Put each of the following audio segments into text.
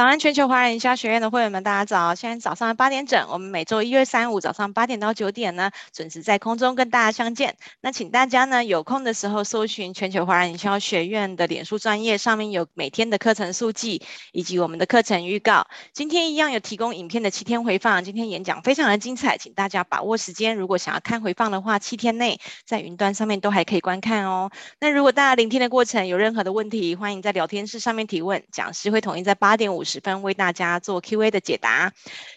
早安，全球华人营销学院的会员们，大家早！现在早上八点整，我们每周一、二、三、五早上八点到九点呢，准时在空中跟大家相见。那请大家呢有空的时候搜寻全球华人营销学院的脸书专业，上面有每天的课程速记以及我们的课程预告。今天一样有提供影片的七天回放，今天演讲非常的精彩，请大家把握时间。如果想要看回放的话，七天内在云端上面都还可以观看哦。那如果大家聆听的过程有任何的问题，欢迎在聊天室上面提问，讲师会统一在八点五。十十分为大家做 Q&A 的解答。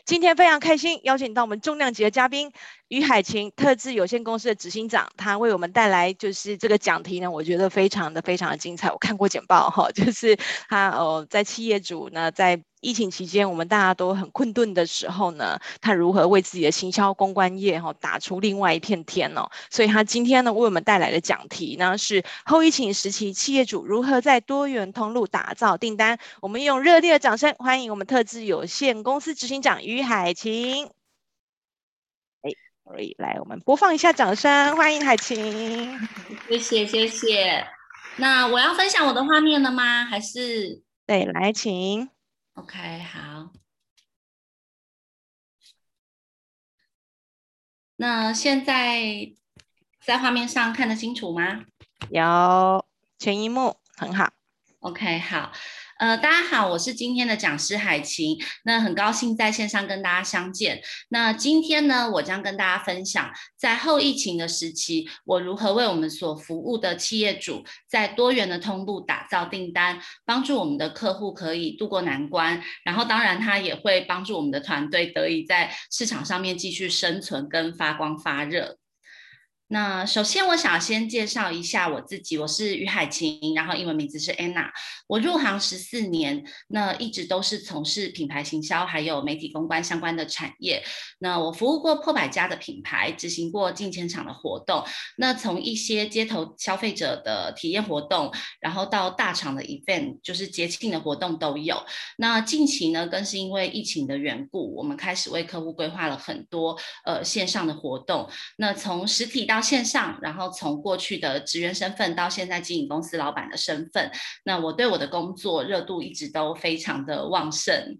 今天非常开心，邀请到我们重量级的嘉宾于海晴特制有限公司的执行长，他为我们带来就是这个讲题呢，我觉得非常的非常的精彩。我看过简报哈，就是他哦在企业主呢在。疫情期间，我们大家都很困顿的时候呢，他如何为自己的行销公关业哈打出另外一片天哦？所以他今天呢为我们带来的讲题呢是后疫情时期企业主如何在多元通路打造订单。我们用热烈的掌声欢迎我们特制有限公司执行长于海晴。来，我们播放一下掌声，欢迎海晴。谢谢谢谢。那我要分享我的画面了吗？还是？对，来请。OK，好。那现在在画面上看得清楚吗？有，全一幕，很好。OK，好。呃，大家好，我是今天的讲师海晴。那很高兴在线上跟大家相见。那今天呢，我将跟大家分享，在后疫情的时期，我如何为我们所服务的企业主，在多元的通路打造订单，帮助我们的客户可以渡过难关。然后，当然，他也会帮助我们的团队得以在市场上面继续生存跟发光发热。那首先，我想先介绍一下我自己，我是于海晴，然后英文名字是 Anna。我入行十四年，那一直都是从事品牌行销还有媒体公关相关的产业。那我服务过破百家的品牌，执行过近千场的活动。那从一些街头消费者的体验活动，然后到大厂的 event，就是节庆的活动都有。那近期呢，更是因为疫情的缘故，我们开始为客户规划了很多呃线上的活动。那从实体到线上，然后从过去的职员身份到现在经营公司老板的身份，那我对我的工作热度一直都非常的旺盛。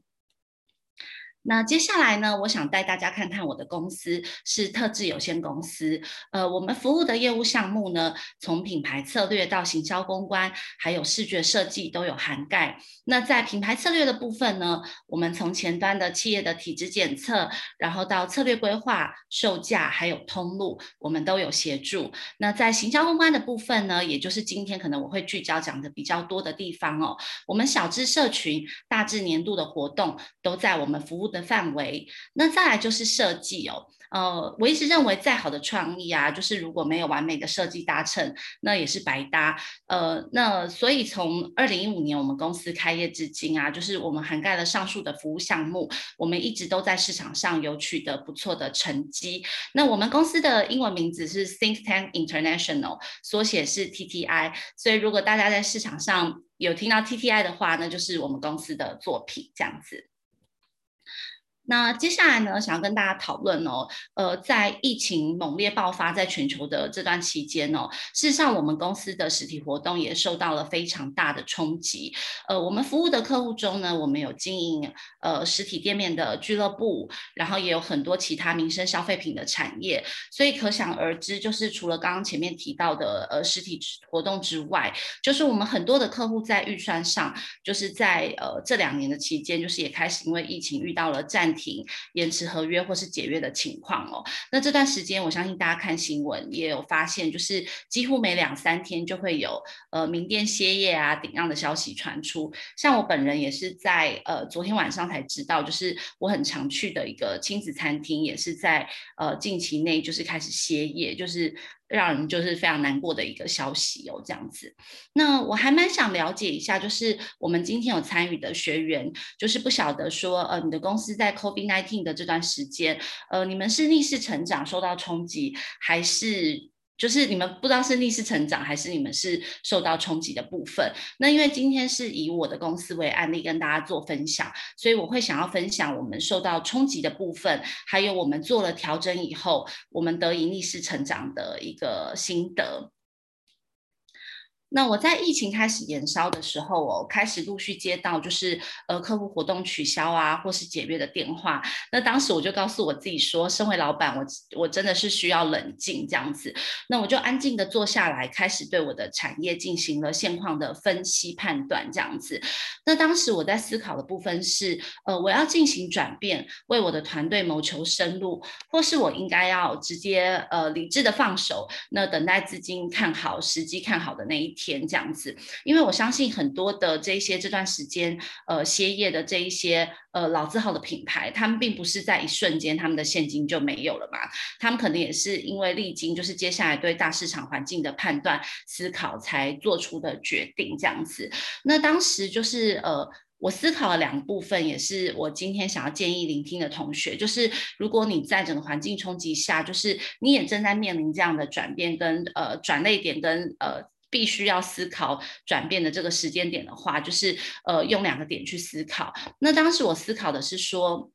那接下来呢，我想带大家看看我的公司是特制有限公司。呃，我们服务的业务项目呢，从品牌策略到行销公关，还有视觉设计都有涵盖。那在品牌策略的部分呢，我们从前端的企业的体质检测，然后到策略规划、售价还有通路，我们都有协助。那在行销公关的部分呢，也就是今天可能我会聚焦讲的比较多的地方哦。我们小至社群，大至年度的活动，都在我们服务的范围，那再来就是设计哦，呃，我一直认为再好的创意啊，就是如果没有完美的设计搭衬，那也是白搭。呃，那所以从二零一五年我们公司开业至今啊，就是我们涵盖了上述的服务项目，我们一直都在市场上有取得不错的成绩。那我们公司的英文名字是 Think Tank International，缩写是 TTI，所以如果大家在市场上有听到 TTI 的话，那就是我们公司的作品这样子。那接下来呢，想要跟大家讨论哦，呃，在疫情猛烈爆发在全球的这段期间哦，事实上我们公司的实体活动也受到了非常大的冲击。呃，我们服务的客户中呢，我们有经营呃实体店面的俱乐部，然后也有很多其他民生消费品的产业，所以可想而知，就是除了刚刚前面提到的呃实体活动之外，就是我们很多的客户在预算上，就是在呃这两年的期间，就是也开始因为疫情遇到了战停、延迟合约或是解约的情况哦。那这段时间，我相信大家看新闻也有发现，就是几乎每两三天就会有呃名店歇业啊、顶让的消息传出。像我本人也是在呃昨天晚上才知道，就是我很常去的一个亲子餐厅，也是在呃近期内就是开始歇业，就是。让人就是非常难过的一个消息哦，这样子。那我还蛮想了解一下，就是我们今天有参与的学员，就是不晓得说，呃，你的公司在 COVID-19 的这段时间，呃，你们是逆势成长受到冲击，还是？就是你们不知道是逆势成长还是你们是受到冲击的部分。那因为今天是以我的公司为案例跟大家做分享，所以我会想要分享我们受到冲击的部分，还有我们做了调整以后，我们得以逆势成长的一个心得。那我在疫情开始延烧的时候，我开始陆续接到就是呃客户活动取消啊，或是解约的电话。那当时我就告诉我自己说，身为老板，我我真的是需要冷静这样子。那我就安静的坐下来，开始对我的产业进行了现况的分析判断这样子。那当时我在思考的部分是，呃，我要进行转变，为我的团队谋求生路，或是我应该要直接呃理智的放手，那等待资金看好时机看好的那一天。天这样子，因为我相信很多的这些这段时间呃歇业的这一些呃老字号的品牌，他们并不是在一瞬间他们的现金就没有了嘛，他们可能也是因为历经就是接下来对大市场环境的判断思考才做出的决定这样子。那当时就是呃。我思考了两部分，也是我今天想要建议聆听的同学，就是如果你在整个环境冲击下，就是你也正在面临这样的转变跟呃转捩点跟呃。必须要思考转变的这个时间点的话，就是呃用两个点去思考。那当时我思考的是说，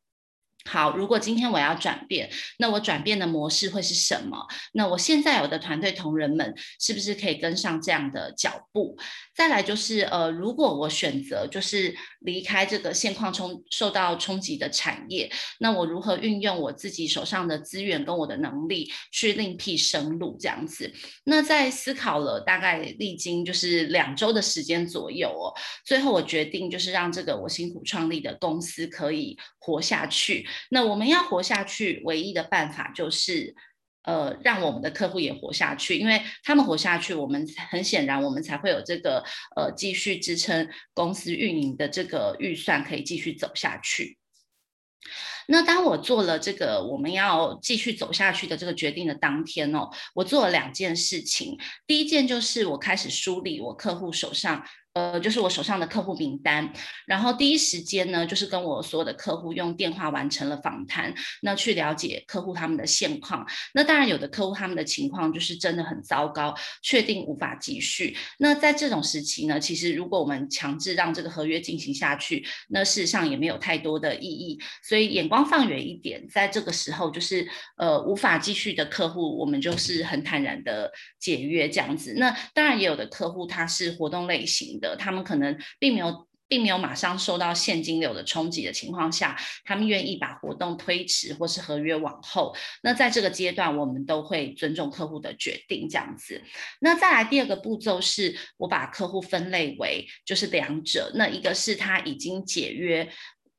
好，如果今天我要转变，那我转变的模式会是什么？那我现在有的团队同仁们是不是可以跟上这样的脚步？再来就是呃，如果我选择就是。离开这个现况冲受到冲击的产业，那我如何运用我自己手上的资源跟我的能力去另辟生路？这样子，那在思考了大概历经就是两周的时间左右哦，最后我决定就是让这个我辛苦创立的公司可以活下去。那我们要活下去，唯一的办法就是。呃，让我们的客户也活下去，因为他们活下去，我们很显然我们才会有这个呃继续支撑公司运营的这个预算可以继续走下去。那当我做了这个我们要继续走下去的这个决定的当天哦，我做了两件事情，第一件就是我开始梳理我客户手上。呃，就是我手上的客户名单，然后第一时间呢，就是跟我所有的客户用电话完成了访谈，那去了解客户他们的现况。那当然，有的客户他们的情况就是真的很糟糕，确定无法继续。那在这种时期呢，其实如果我们强制让这个合约进行下去，那事实上也没有太多的意义。所以眼光放远一点，在这个时候，就是呃无法继续的客户，我们就是很坦然的解约这样子。那当然，也有的客户他是活动类型的。他们可能并没有，并没有马上受到现金流的冲击的情况下，他们愿意把活动推迟或是合约往后。那在这个阶段，我们都会尊重客户的决定，这样子。那再来第二个步骤是，我把客户分类为就是两者，那一个是他已经解约。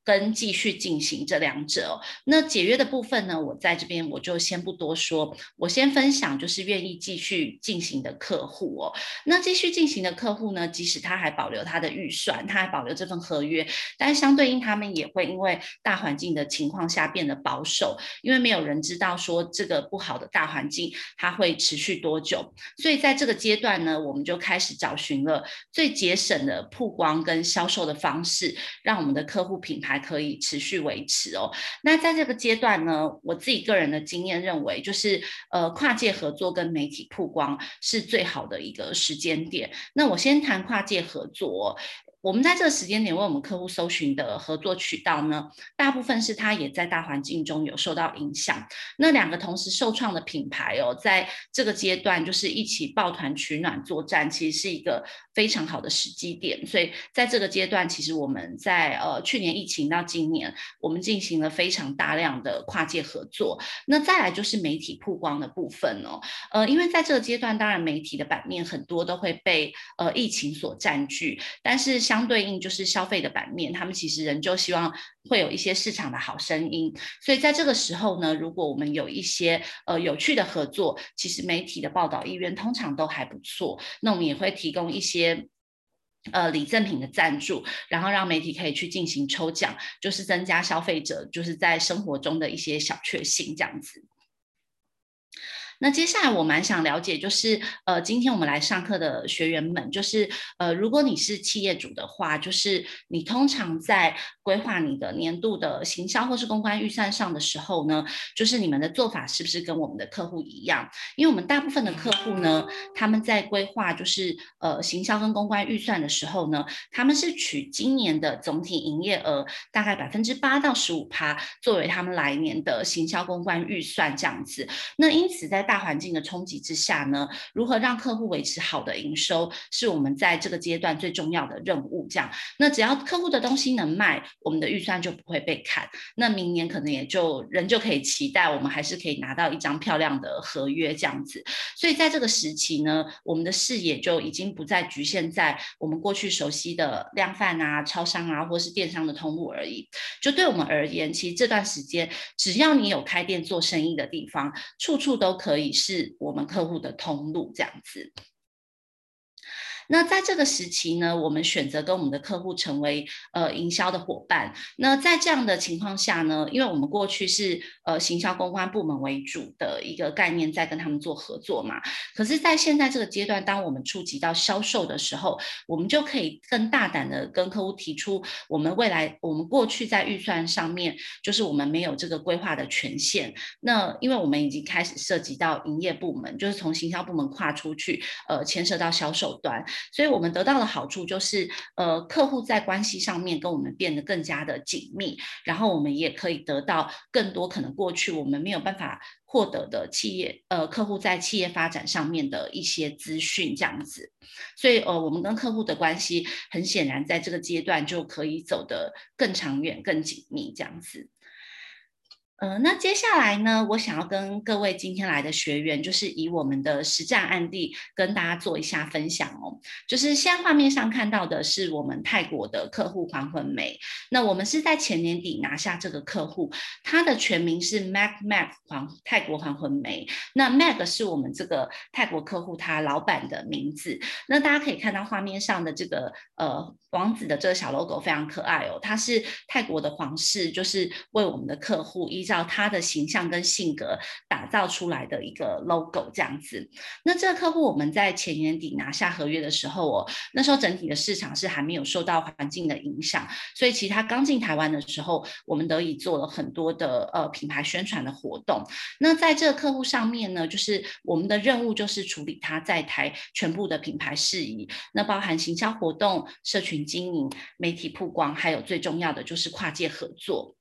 跟继续进行这两者哦，那解约的部分呢，我在这边我就先不多说，我先分享就是愿意继续进行的客户哦。那继续进行的客户呢，即使他还保留他的预算，他还保留这份合约，但相对应他们也会因为大环境的情况下变得保守，因为没有人知道说这个不好的大环境它会持续多久，所以在这个阶段呢，我们就开始找寻了最节省的曝光跟销售的方式，让我们的客户品牌。可以持续维持哦。那在这个阶段呢，我自己个人的经验认为，就是呃跨界合作跟媒体曝光是最好的一个时间点。那我先谈跨界合作。我们在这个时间点为我们客户搜寻的合作渠道呢，大部分是他也在大环境中有受到影响。那两个同时受创的品牌哦，在这个阶段就是一起抱团取暖作战，其实是一个非常好的时机点。所以在这个阶段，其实我们在呃去年疫情到今年，我们进行了非常大量的跨界合作。那再来就是媒体曝光的部分哦，呃，因为在这个阶段，当然媒体的版面很多都会被呃疫情所占据，但是。相对应就是消费的版面，他们其实仍旧希望会有一些市场的好声音，所以在这个时候呢，如果我们有一些呃有趣的合作，其实媒体的报道意愿通常都还不错，那我们也会提供一些呃礼赠品的赞助，然后让媒体可以去进行抽奖，就是增加消费者就是在生活中的一些小确幸这样子。那接下来我蛮想了解，就是呃，今天我们来上课的学员们，就是呃，如果你是企业主的话，就是你通常在规划你的年度的行销或是公关预算上的时候呢，就是你们的做法是不是跟我们的客户一样？因为我们大部分的客户呢，他们在规划就是呃行销跟公关预算的时候呢，他们是取今年的总体营业额大概百分之八到十五趴作为他们来年的行销公关预算这样子。那因此在大环境的冲击之下呢，如何让客户维持好的营收，是我们在这个阶段最重要的任务。这样，那只要客户的东西能卖，我们的预算就不会被砍。那明年可能也就人就可以期待，我们还是可以拿到一张漂亮的合约这样子。所以在这个时期呢，我们的视野就已经不再局限在我们过去熟悉的量贩啊、超商啊，或是电商的通路而已。就对我们而言，其实这段时间，只要你有开店做生意的地方，处处都可以也是我们客户的通路，这样子。那在这个时期呢，我们选择跟我们的客户成为呃营销的伙伴。那在这样的情况下呢，因为我们过去是呃行销公关部门为主的一个概念，在跟他们做合作嘛。可是，在现在这个阶段，当我们触及到销售的时候，我们就可以更大胆的跟客户提出，我们未来我们过去在预算上面，就是我们没有这个规划的权限。那因为我们已经开始涉及到营业部门，就是从行销部门跨出去，呃，牵涉到销售端。所以我们得到的好处就是，呃，客户在关系上面跟我们变得更加的紧密，然后我们也可以得到更多可能过去我们没有办法获得的企业，呃，客户在企业发展上面的一些资讯这样子。所以，呃，我们跟客户的关系很显然在这个阶段就可以走得更长远、更紧密这样子。呃，那接下来呢，我想要跟各位今天来的学员，就是以我们的实战案例跟大家做一下分享哦。就是现在画面上看到的是我们泰国的客户还魂梅，那我们是在前年底拿下这个客户，他的全名是 Mac Mac 还泰国还魂梅。那 Mac 是我们这个泰国客户他老板的名字。那大家可以看到画面上的这个呃王子的这个小 logo 非常可爱哦，他是泰国的皇室，就是为我们的客户一。照他的形象跟性格打造出来的一个 logo 这样子。那这个客户我们在前年底拿下合约的时候哦，那时候整体的市场是还没有受到环境的影响，所以其实他刚进台湾的时候，我们得以做了很多的呃品牌宣传的活动。那在这个客户上面呢，就是我们的任务就是处理他在台全部的品牌事宜，那包含行销活动、社群经营、媒体曝光，还有最重要的就是跨界合作。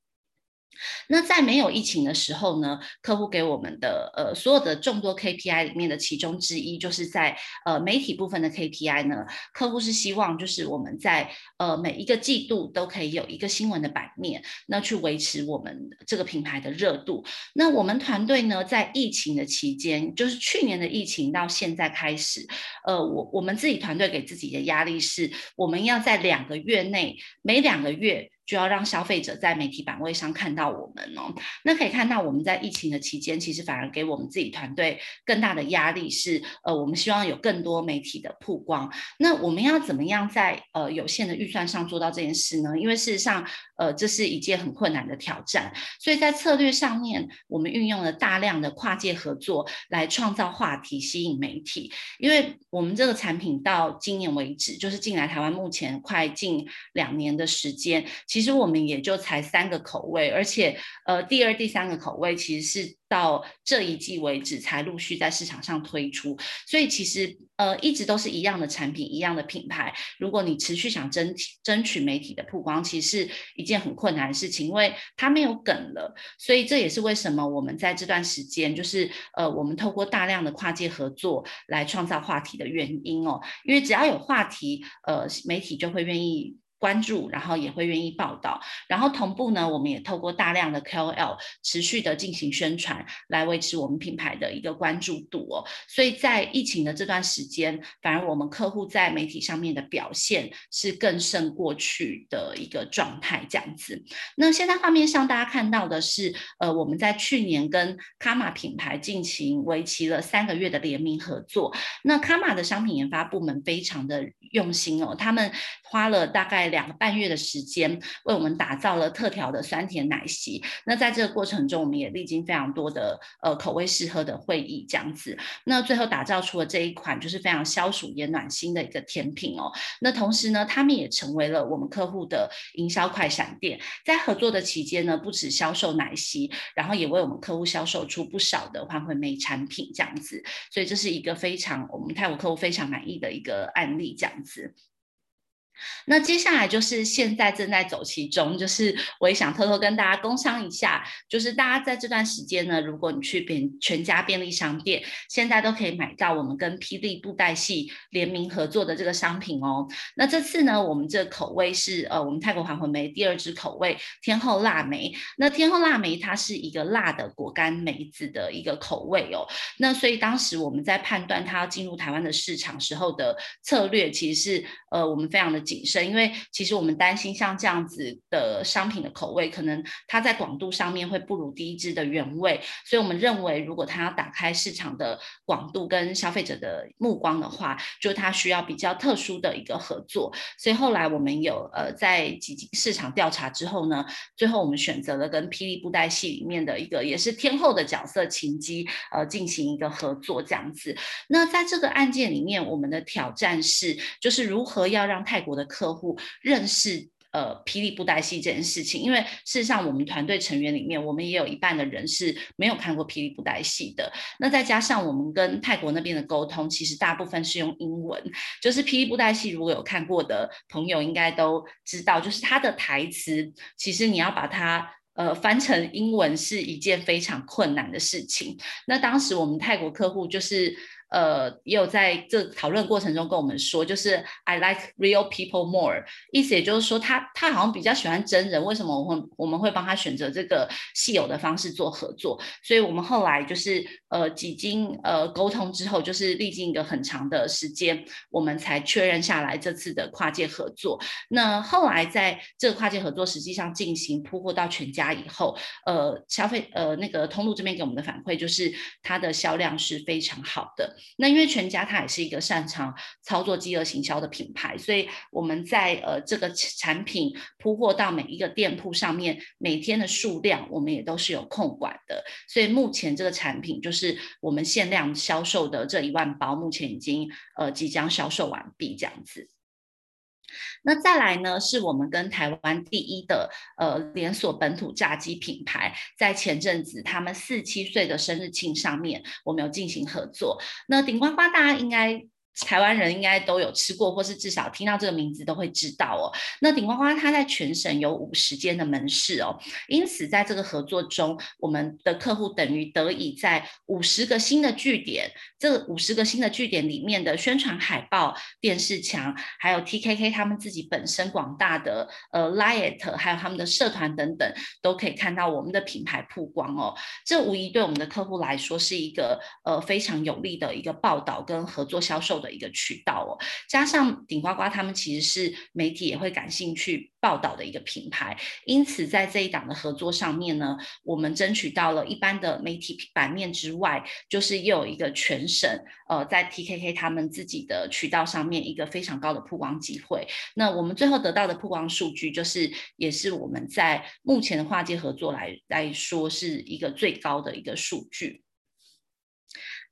那在没有疫情的时候呢，客户给我们的呃所有的众多 KPI 里面的其中之一，就是在呃媒体部分的 KPI 呢，客户是希望就是我们在呃每一个季度都可以有一个新闻的版面，那去维持我们这个品牌的热度。那我们团队呢，在疫情的期间，就是去年的疫情到现在开始，呃，我我们自己团队给自己的压力是，我们要在两个月内，每两个月。就要让消费者在媒体版位上看到我们哦。那可以看到我们在疫情的期间，其实反而给我们自己团队更大的压力是，呃，我们希望有更多媒体的曝光。那我们要怎么样在呃有限的预算上做到这件事呢？因为事实上，呃，这是一件很困难的挑战。所以在策略上面，我们运用了大量的跨界合作来创造话题，吸引媒体。因为我们这个产品到今年为止，就是进来台湾目前快近两年的时间，其其实我们也就才三个口味，而且呃，第二、第三个口味其实是到这一季为止才陆续在市场上推出，所以其实呃一直都是一样的产品、一样的品牌。如果你持续想争争取媒体的曝光，其实是一件很困难的事情，因为它没有梗了。所以这也是为什么我们在这段时间，就是呃我们透过大量的跨界合作来创造话题的原因哦，因为只要有话题，呃媒体就会愿意。关注，然后也会愿意报道，然后同步呢，我们也透过大量的 KOL 持续的进行宣传，来维持我们品牌的一个关注度哦。所以在疫情的这段时间，反而我们客户在媒体上面的表现是更胜过去的一个状态，这样子。那现在画面上大家看到的是，呃，我们在去年跟卡玛品牌进行为期了三个月的联名合作。那卡玛的商品研发部门非常的用心哦，他们花了大概。两个半月的时间，为我们打造了特调的酸甜奶昔。那在这个过程中，我们也历经非常多的呃口味试喝的会议，这样子。那最后打造出了这一款就是非常消暑也暖心的一个甜品哦。那同时呢，他们也成为了我们客户的营销快闪店。在合作的期间呢，不止销售奶昔，然后也为我们客户销售出不少的还魂梅产品，这样子。所以这是一个非常我们泰国客户非常满意的一个案例，这样子。那接下来就是现在正在走其中，就是我也想偷偷跟大家工商一下，就是大家在这段时间呢，如果你去便全家便利商店，现在都可以买到我们跟霹雳布袋戏联名合作的这个商品哦。那这次呢，我们这口味是呃，我们泰国还魂梅第二支口味天后辣梅。那天后辣梅它是一个辣的果干梅子的一个口味哦。那所以当时我们在判断它要进入台湾的市场时候的策略，其实是呃，我们非常的谨慎，因为其实我们担心像这样子的商品的口味，可能它在广度上面会不如第一支的原味，所以我们认为如果它要打开市场的广度跟消费者的目光的话，就它需要比较特殊的一个合作。所以后来我们有呃在几市场调查之后呢，最后我们选择了跟霹雳布袋戏里面的一个也是天后的角色晴姬呃进行一个合作这样子。那在这个案件里面，我们的挑战是就是如何要让泰国的客户认识呃霹雳布袋戏这件事情，因为事实上我们团队成员里面，我们也有一半的人是没有看过霹雳布袋戏的。那再加上我们跟泰国那边的沟通，其实大部分是用英文。就是霹雳布袋戏，如果有看过的朋友应该都知道，就是它的台词，其实你要把它呃翻成英文是一件非常困难的事情。那当时我们泰国客户就是。呃，也有在这讨论过程中跟我们说，就是 I like real people more，意思也就是说他，他好像比较喜欢真人。为什么我会我们会帮他选择这个戏友的方式做合作？所以我们后来就是呃几经呃沟通之后，就是历经一个很长的时间，我们才确认下来这次的跨界合作。那后来在这个跨界合作实际上进行铺货到全家以后，呃，消费呃那个通路这边给我们的反馈就是它的销量是非常好的。那因为全家它也是一个擅长操作饥饿行销的品牌，所以我们在呃这个产品铺货到每一个店铺上面，每天的数量我们也都是有控管的。所以目前这个产品就是我们限量销售的这一万包，目前已经呃即将销售完毕这样子。那再来呢，是我们跟台湾第一的呃连锁本土炸鸡品牌，在前阵子他们四七岁的生日庆上面，我们有进行合作。那顶呱呱大家应该。台湾人应该都有吃过，或是至少听到这个名字都会知道哦。那顶呱呱它在全省有五十间的门市哦，因此在这个合作中，我们的客户等于得以在五十个新的据点，这五十个新的据点里面的宣传海报、电视墙，还有 TKK 他们自己本身广大的呃 Line 还有他们的社团等等，都可以看到我们的品牌曝光哦。这无疑对我们的客户来说是一个呃非常有利的一个报道跟合作销售的。一个渠道哦，加上顶呱呱他们其实是媒体也会感兴趣报道的一个品牌，因此在这一档的合作上面呢，我们争取到了一般的媒体版面之外，就是又有一个全省呃在 TKK 他们自己的渠道上面一个非常高的曝光机会。那我们最后得到的曝光数据，就是也是我们在目前的跨界合作来来说是一个最高的一个数据。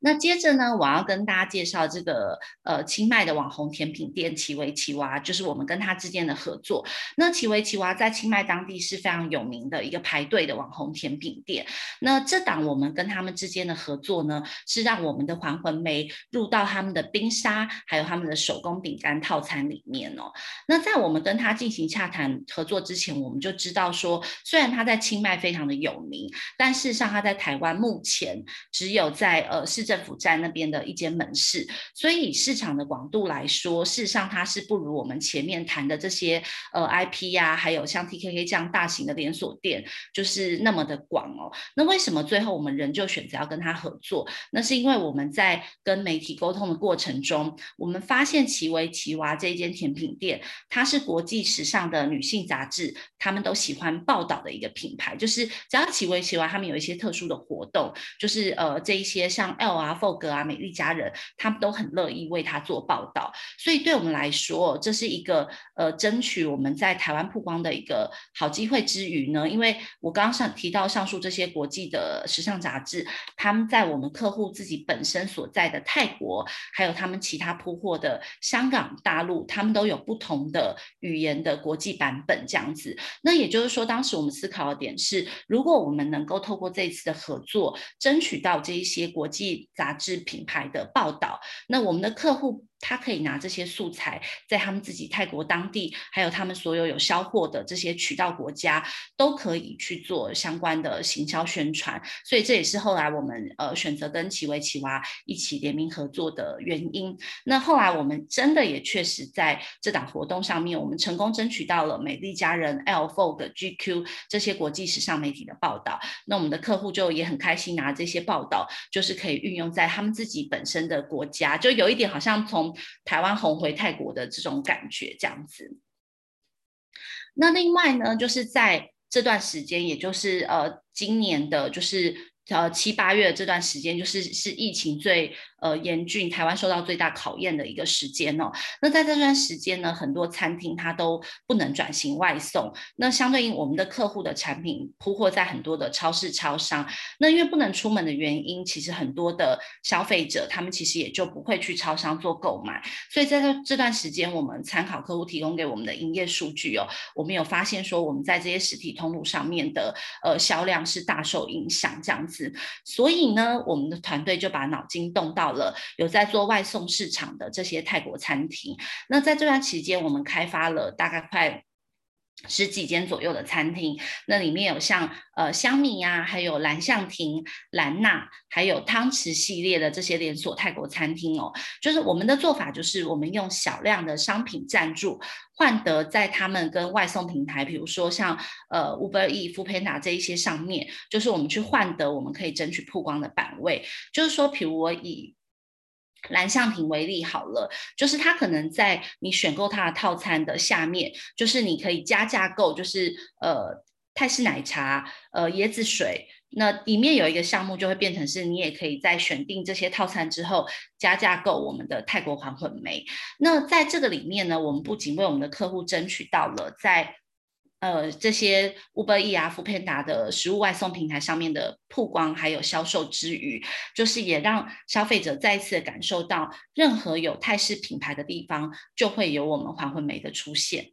那接着呢，我要跟大家介绍这个呃清迈的网红甜品店奇维奇娃，就是我们跟他之间的合作。那奇维奇娃在清迈当地是非常有名的一个排队的网红甜品店。那这档我们跟他们之间的合作呢，是让我们的还魂梅入到他们的冰沙，还有他们的手工饼干套餐里面哦。那在我们跟他进行洽谈合作之前，我们就知道说，虽然他在清迈非常的有名，但事实上他在台湾目前只有在呃市。政府站那边的一间门市，所以市场的广度来说，事实上它是不如我们前面谈的这些呃 IP 呀、还有像 TKK 这样大型的连锁店，就是那么的广哦。那为什么最后我们仍旧选择要跟他合作？那是因为我们在跟媒体沟通的过程中，我们发现奇维奇娃这一间甜品店，它是国际时尚的女性杂志，他们都喜欢报道的一个品牌。就是只要奇维奇娃他们有一些特殊的活动，就是呃这一些像 L。啊，Vogue 啊，美丽佳人，他们都很乐意为他做报道，所以对我们来说，这是一个呃争取我们在台湾曝光的一个好机会之余呢，因为我刚刚上提到上述这些国际的时尚杂志，他们在我们客户自己本身所在的泰国，还有他们其他铺货的香港、大陆，他们都有不同的语言的国际版本这样子。那也就是说，当时我们思考的点是，如果我们能够透过这一次的合作，争取到这一些国际杂志品牌的报道，那我们的客户他可以拿这些素材，在他们自己泰国当地，还有他们所有有销货的这些渠道国家，都可以去做相关的行销宣传。所以这也是后来我们呃选择跟奇维奇娃一起联名合作的原因。那后来我们真的也确实在这档活动上面，我们成功争取到了美丽佳人、L Vogue、GQ 这些国际时尚媒体的报道。那我们的客户就也很开心拿这些报道，就是可以运用在他们自己本身的国家，就有一点好像从台湾红回泰国的这种感觉，这样子。那另外呢，就是在这段时间，也就是呃今年的，就是呃七八月这段时间，就是是疫情最。呃，严峻，台湾受到最大考验的一个时间哦。那在这段时间呢，很多餐厅它都不能转型外送。那相对应，我们的客户的产品铺货在很多的超市、超商。那因为不能出门的原因，其实很多的消费者他们其实也就不会去超商做购买。所以在这这段时间，我们参考客户提供给我们的营业数据哦，我们有发现说，我们在这些实体通路上面的呃销量是大受影响这样子。所以呢，我们的团队就把脑筋动到。好了，有在做外送市场的这些泰国餐厅，那在这段期间，我们开发了大概快十几间左右的餐厅，那里面有像呃香米呀、啊，还有蓝象亭、兰纳，还有汤匙系列的这些连锁泰国餐厅哦。就是我们的做法，就是我们用小量的商品赞助，换得在他们跟外送平台，比如说像呃 Uber E、f o o p a n d a 这一些上面，就是我们去换得我们可以争取曝光的版位。就是说，譬如我以蓝象亭为例好了，就是它可能在你选购它的套餐的下面，就是你可以加价购，就是呃泰式奶茶、呃椰子水，那里面有一个项目就会变成是你也可以在选定这些套餐之后加价购我们的泰国还魂梅。那在这个里面呢，我们不仅为我们的客户争取到了在呃，这些 Uber EAT 啊、f o o p a n d a 的食物外送平台上面的曝光还有销售之余，就是也让消费者再一次感受到，任何有泰式品牌的地方，就会有我们黄昏梅的出现。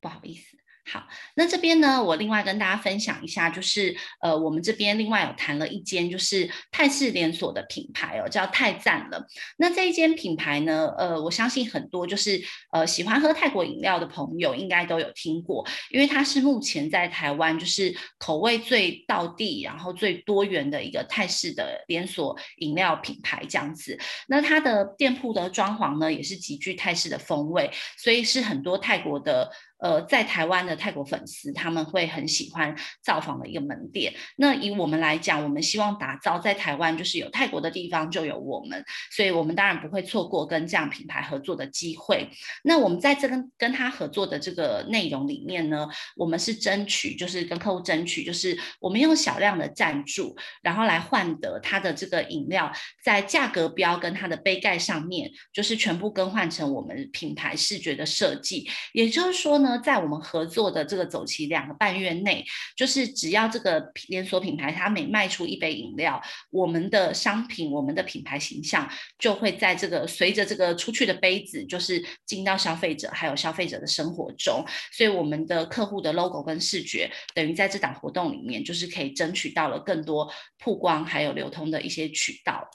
不好意思。好，那这边呢，我另外跟大家分享一下，就是呃，我们这边另外有谈了一间就是泰式连锁的品牌哦，叫泰赞了。那这一间品牌呢，呃，我相信很多就是呃喜欢喝泰国饮料的朋友应该都有听过，因为它是目前在台湾就是口味最道地，然后最多元的一个泰式的连锁饮料品牌这样子。那它的店铺的装潢呢，也是极具泰式的风味，所以是很多泰国的。呃，在台湾的泰国粉丝他们会很喜欢造访的一个门店。那以我们来讲，我们希望打造在台湾就是有泰国的地方就有我们，所以我们当然不会错过跟这样品牌合作的机会。那我们在这跟跟他合作的这个内容里面呢，我们是争取就是跟客户争取，就是我们用小量的赞助，然后来换得他的这个饮料在价格标跟它的杯盖上面，就是全部更换成我们品牌视觉的设计。也就是说呢。在我们合作的这个走期两个半月内，就是只要这个连锁品牌它每卖出一杯饮料，我们的商品、我们的品牌形象就会在这个随着这个出去的杯子，就是进到消费者还有消费者的生活中。所以我们的客户的 logo 跟视觉，等于在这档活动里面，就是可以争取到了更多曝光还有流通的一些渠道。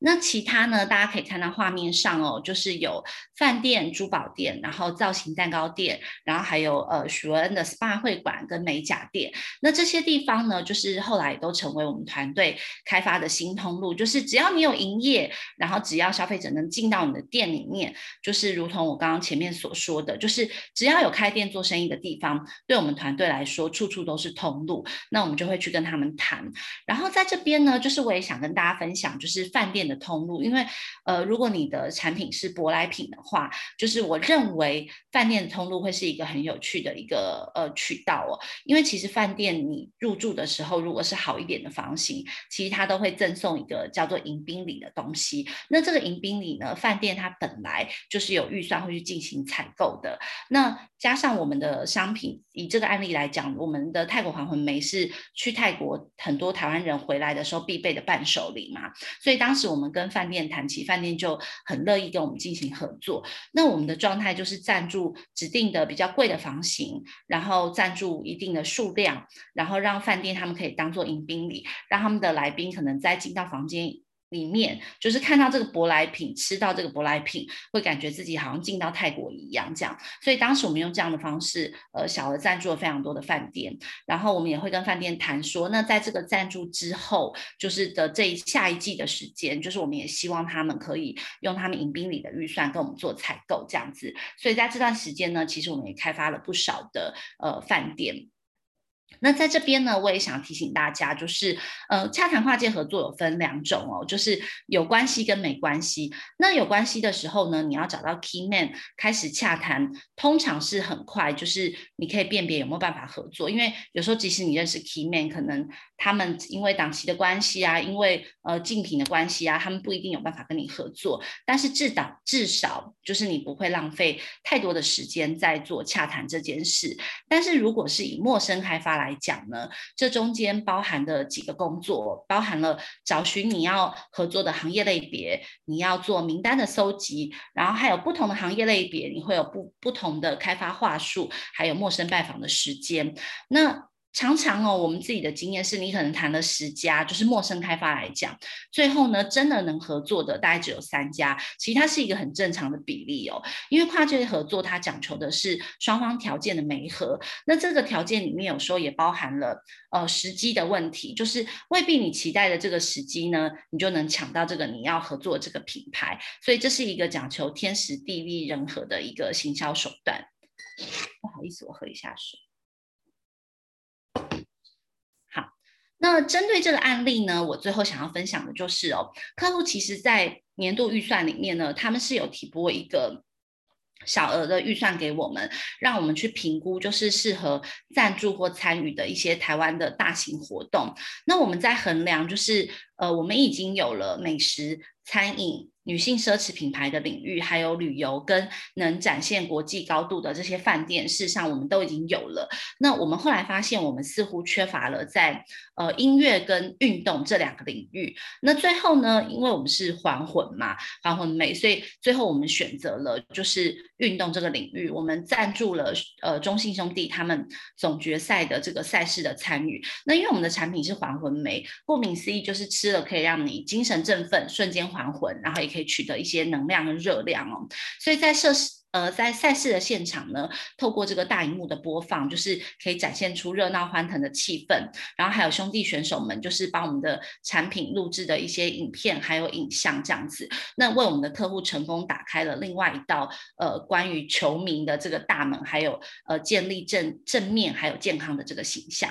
那其他呢？大家可以看到画面上哦，就是有饭店、珠宝店，然后造型蛋糕店，然后还有呃许文恩的 SPA 会馆跟美甲店。那这些地方呢，就是后来都成为我们团队开发的新通路。就是只要你有营业，然后只要消费者能进到你的店里面，就是如同我刚刚前面所说的，就是只要有开店做生意的地方，对我们团队来说，处处都是通路。那我们就会去跟他们谈。然后在这边呢，就是我也想跟大家分享，就是饭店的通路，因为呃，如果你的产品是舶来品的话，就是我认为饭店的通路会是一个很有趣的一个呃渠道哦。因为其实饭店你入住的时候，如果是好一点的房型，其实它都会赠送一个叫做迎宾礼的东西。那这个迎宾礼呢，饭店它本来就是有预算会去进行采购的。那加上我们的商品，以这个案例来讲，我们的泰国还魂梅是去泰国很多台湾人回来的时候必备的伴手礼嘛，所以当时我们跟饭店谈起，饭店就很乐意跟我们进行合作。那我们的状态就是赞助指定的比较贵的房型，然后赞助一定的数量，然后让饭店他们可以当做迎宾礼，让他们的来宾可能在进到房间。里面就是看到这个舶来品，吃到这个舶来品，会感觉自己好像进到泰国一样这样。所以当时我们用这样的方式，呃，小额赞助了非常多的饭店，然后我们也会跟饭店谈说，那在这个赞助之后，就是的这一下一季的时间，就是我们也希望他们可以用他们迎宾礼的预算跟我们做采购这样子。所以在这段时间呢，其实我们也开发了不少的呃饭店。那在这边呢，我也想提醒大家，就是呃，洽谈跨界合作有分两种哦，就是有关系跟没关系。那有关系的时候呢，你要找到 key man 开始洽谈，通常是很快，就是你可以辨别有没有办法合作。因为有时候即使你认识 key man，可能他们因为档期的关系啊，因为呃竞品的关系啊，他们不一定有办法跟你合作。但是至少至少就是你不会浪费太多的时间在做洽谈这件事。但是如果是以陌生开发来讲呢，这中间包含的几个工作，包含了找寻你要合作的行业类别，你要做名单的搜集，然后还有不同的行业类别，你会有不不同的开发话术，还有陌生拜访的时间。那常常哦，我们自己的经验是，你可能谈了十家，就是陌生开发来讲，最后呢，真的能合作的大概只有三家，其实它是一个很正常的比例哦。因为跨界合作它讲求的是双方条件的媒合，那这个条件里面有时候也包含了呃时机的问题，就是未必你期待的这个时机呢，你就能抢到这个你要合作这个品牌，所以这是一个讲求天时地利人和的一个行销手段。不好意思，我喝一下水。那针对这个案例呢，我最后想要分享的就是哦，客户其实在年度预算里面呢，他们是有提拨一个小额的预算给我们，让我们去评估，就是适合赞助或参与的一些台湾的大型活动。那我们在衡量，就是呃，我们已经有了美食、餐饮。女性奢侈品牌的领域，还有旅游跟能展现国际高度的这些饭店，事实上我们都已经有了。那我们后来发现，我们似乎缺乏了在呃音乐跟运动这两个领域。那最后呢，因为我们是还魂嘛，还魂美，所以最后我们选择了就是运动这个领域。我们赞助了呃中信兄弟他们总决赛的这个赛事的参与。那因为我们的产品是还魂美，顾名思义就是吃了可以让你精神振奋，瞬间还魂，然后也可以。取得一些能量跟热量哦，所以在设施呃在赛事的现场呢，透过这个大荧幕的播放，就是可以展现出热闹欢腾的气氛，然后还有兄弟选手们就是帮我们的产品录制的一些影片还有影像这样子，那为我们的客户成功打开了另外一道呃关于球迷的这个大门，还有呃建立正正面还有健康的这个形象。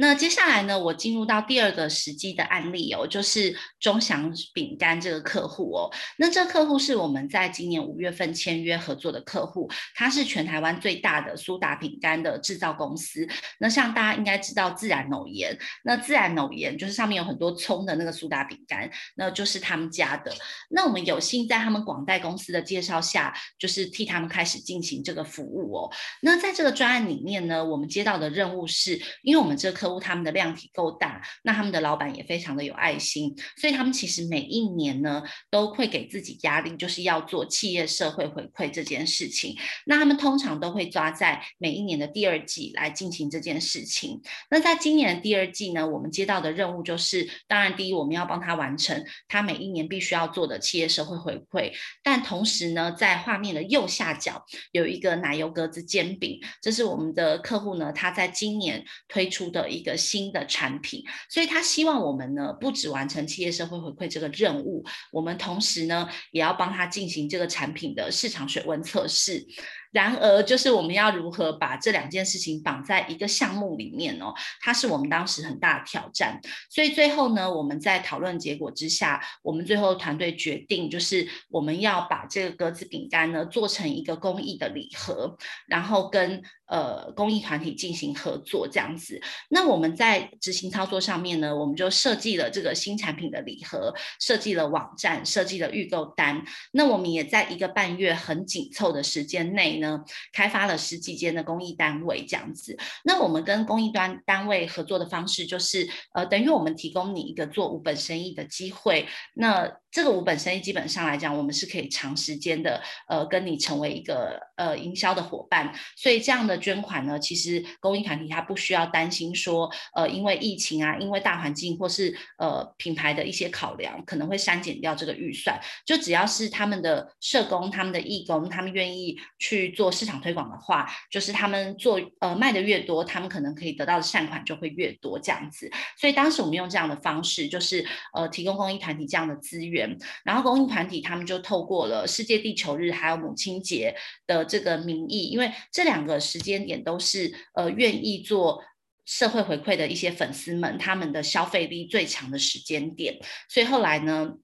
那接下来呢，我进入到第二个实际的案例哦，就是钟祥饼干这个客户哦。那这个客户是我们在今年五月份签约合作的客户，他是全台湾最大的苏打饼干的制造公司。那像大家应该知道自然农盐，那自然农盐就是上面有很多葱的那个苏打饼干，那就是他们家的。那我们有幸在他们广代公司的介绍下，就是替他们开始进行这个服务哦。那在这个专案里面呢，我们接到的任务是，因为我们这个客他们的量体够大，那他们的老板也非常的有爱心，所以他们其实每一年呢都会给自己压力，就是要做企业社会回馈这件事情。那他们通常都会抓在每一年的第二季来进行这件事情。那在今年的第二季呢，我们接到的任务就是，当然第一我们要帮他完成他每一年必须要做的企业社会回馈，但同时呢，在画面的右下角有一个奶油格子煎饼，这是我们的客户呢他在今年推出的一。一个新的产品，所以他希望我们呢，不止完成企业社会回馈这个任务，我们同时呢，也要帮他进行这个产品的市场水温测试。然而，就是我们要如何把这两件事情绑在一个项目里面哦，它是我们当时很大的挑战。所以最后呢，我们在讨论结果之下，我们最后团队决定，就是我们要把这个格子饼干呢做成一个公益的礼盒，然后跟呃公益团体进行合作这样子。那我们在执行操作上面呢，我们就设计了这个新产品的礼盒，设计了网站，设计了预购单。那我们也在一个半月很紧凑的时间内。呢，开发了十几间的公益单位这样子。那我们跟公益端单位合作的方式就是，呃，等于我们提供你一个做五本生意的机会。那这个五本生意基本上来讲，我们是可以长时间的，呃，跟你成为一个呃营销的伙伴。所以这样的捐款呢，其实公益团体它不需要担心说，呃，因为疫情啊，因为大环境或是呃品牌的一些考量，可能会删减掉这个预算。就只要是他们的社工、他们的义工，他们愿意去做市场推广的话，就是他们做呃卖的越多，他们可能可以得到的善款就会越多这样子。所以当时我们用这样的方式，就是呃提供公益团体这样的资源。然后公益团体他们就透过了世界地球日还有母亲节的这个名义，因为这两个时间间点都是呃愿意做社会回馈的一些粉丝们他们的消费力最强的时间点，所以后来呢，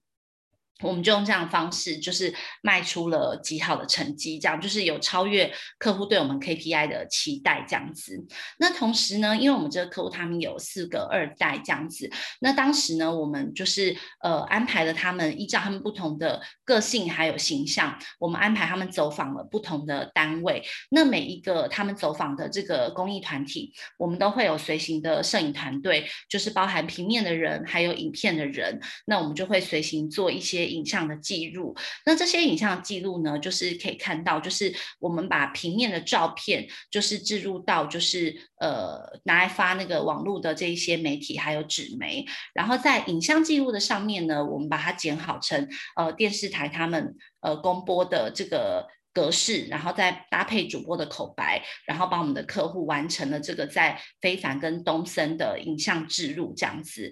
我们就用这样的方式，就是卖出了极好的成绩，这样就是有超越客户对我们 KPI 的期待，这样子。那同时呢，因为我们这个客户他们有四个二代这样子，那当时呢，我们就是呃安排了他们依照他们不同的个性还有形象，我们安排他们走访了不同的单位。那每一个他们走访的这个公益团体，我们都会有随行的摄影团队，就是包含平面的人还有影片的人，那我们就会随行做一些。影像的记录，那这些影像记录呢，就是可以看到，就是我们把平面的照片，就是置入到，就是呃拿来发那个网络的这一些媒体，还有纸媒，然后在影像记录的上面呢，我们把它剪好成呃电视台他们呃公播的这个格式，然后再搭配主播的口白，然后帮我们的客户完成了这个在非凡跟东森的影像置入这样子。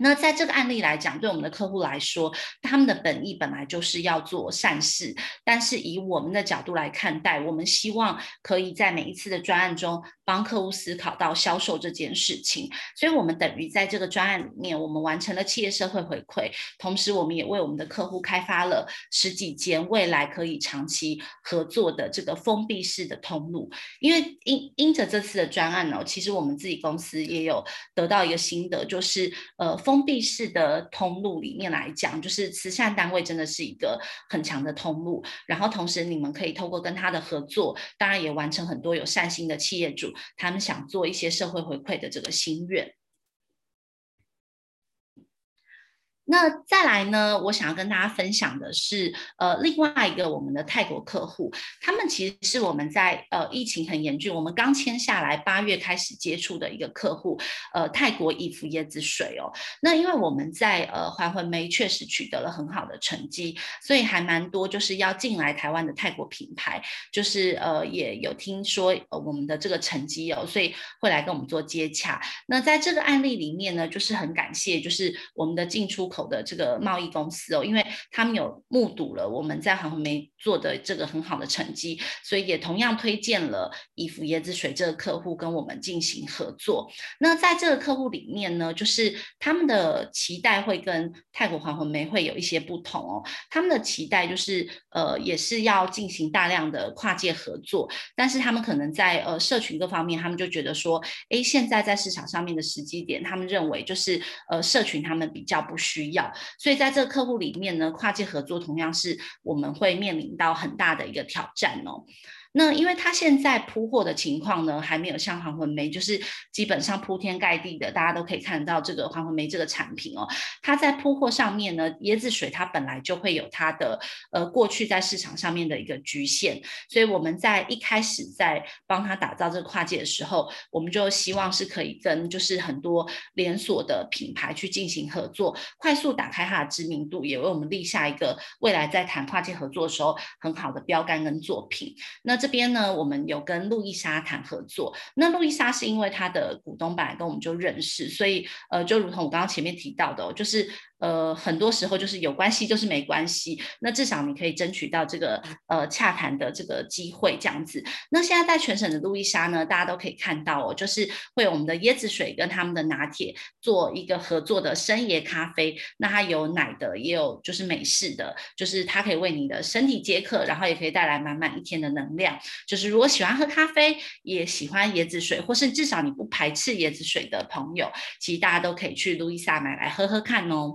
那在这个案例来讲，对我们的客户来说，他们的本意本来就是要做善事，但是以我们的角度来看待，我们希望可以在每一次的专案中帮客户思考到销售这件事情，所以我们等于在这个专案里面，我们完成了企业社会回馈，同时我们也为我们的客户开发了十几间未来可以长期合作的这个封闭式的通路。因为因因着这次的专案呢，其实我们自己公司也有得到一个心得，就是呃。封闭式的通路里面来讲，就是慈善单位真的是一个很强的通路。然后同时，你们可以透过跟他的合作，当然也完成很多有善心的企业主他们想做一些社会回馈的这个心愿。那再来呢，我想要跟大家分享的是，呃，另外一个我们的泰国客户，他们其实是我们在呃疫情很严峻，我们刚签下来八月开始接触的一个客户，呃，泰国怡福椰子水哦。那因为我们在呃还魂梅确实取得了很好的成绩，所以还蛮多就是要进来台湾的泰国品牌，就是呃也有听说呃我们的这个成绩哦，所以会来跟我们做接洽。那在这个案例里面呢，就是很感谢，就是我们的进出口的这个贸易公司哦，因为他们有目睹了我们在还魂梅做的这个很好的成绩，所以也同样推荐了伊芙椰子水这个客户跟我们进行合作。那在这个客户里面呢，就是他们的期待会跟泰国黄红梅会有一些不同哦。他们的期待就是呃，也是要进行大量的跨界合作，但是他们可能在呃社群各方面，他们就觉得说，哎，现在在市场上面的时机点，他们认为就是呃社群他们比较不需需要，所以在这个客户里面呢，跨界合作同样是我们会面临到很大的一个挑战哦。那因为它现在铺货的情况呢，还没有像黄魂梅，就是基本上铺天盖地的，大家都可以看到这个黄魂梅这个产品哦。它在铺货上面呢，椰子水它本来就会有它的呃过去在市场上面的一个局限，所以我们在一开始在帮他打造这个跨界的时候，我们就希望是可以跟就是很多连锁的品牌去进行合作，快速打开它的知名度，也为我们立下一个未来在谈跨界合作的时候很好的标杆跟作品。那这边呢，我们有跟路易莎谈合作。那路易莎是因为他的股东本来跟我们就认识，所以呃，就如同我刚刚前面提到的哦，就是。呃，很多时候就是有关系就是没关系，那至少你可以争取到这个呃洽谈的这个机会这样子。那现在在全省的路易莎呢，大家都可以看到哦，就是会有我们的椰子水跟他们的拿铁做一个合作的深椰咖啡。那它有奶的，也有就是美式的，就是它可以为你的身体解渴，然后也可以带来满满一天的能量。就是如果喜欢喝咖啡，也喜欢椰子水，或是至少你不排斥椰子水的朋友，其实大家都可以去路易莎买来喝喝看哦。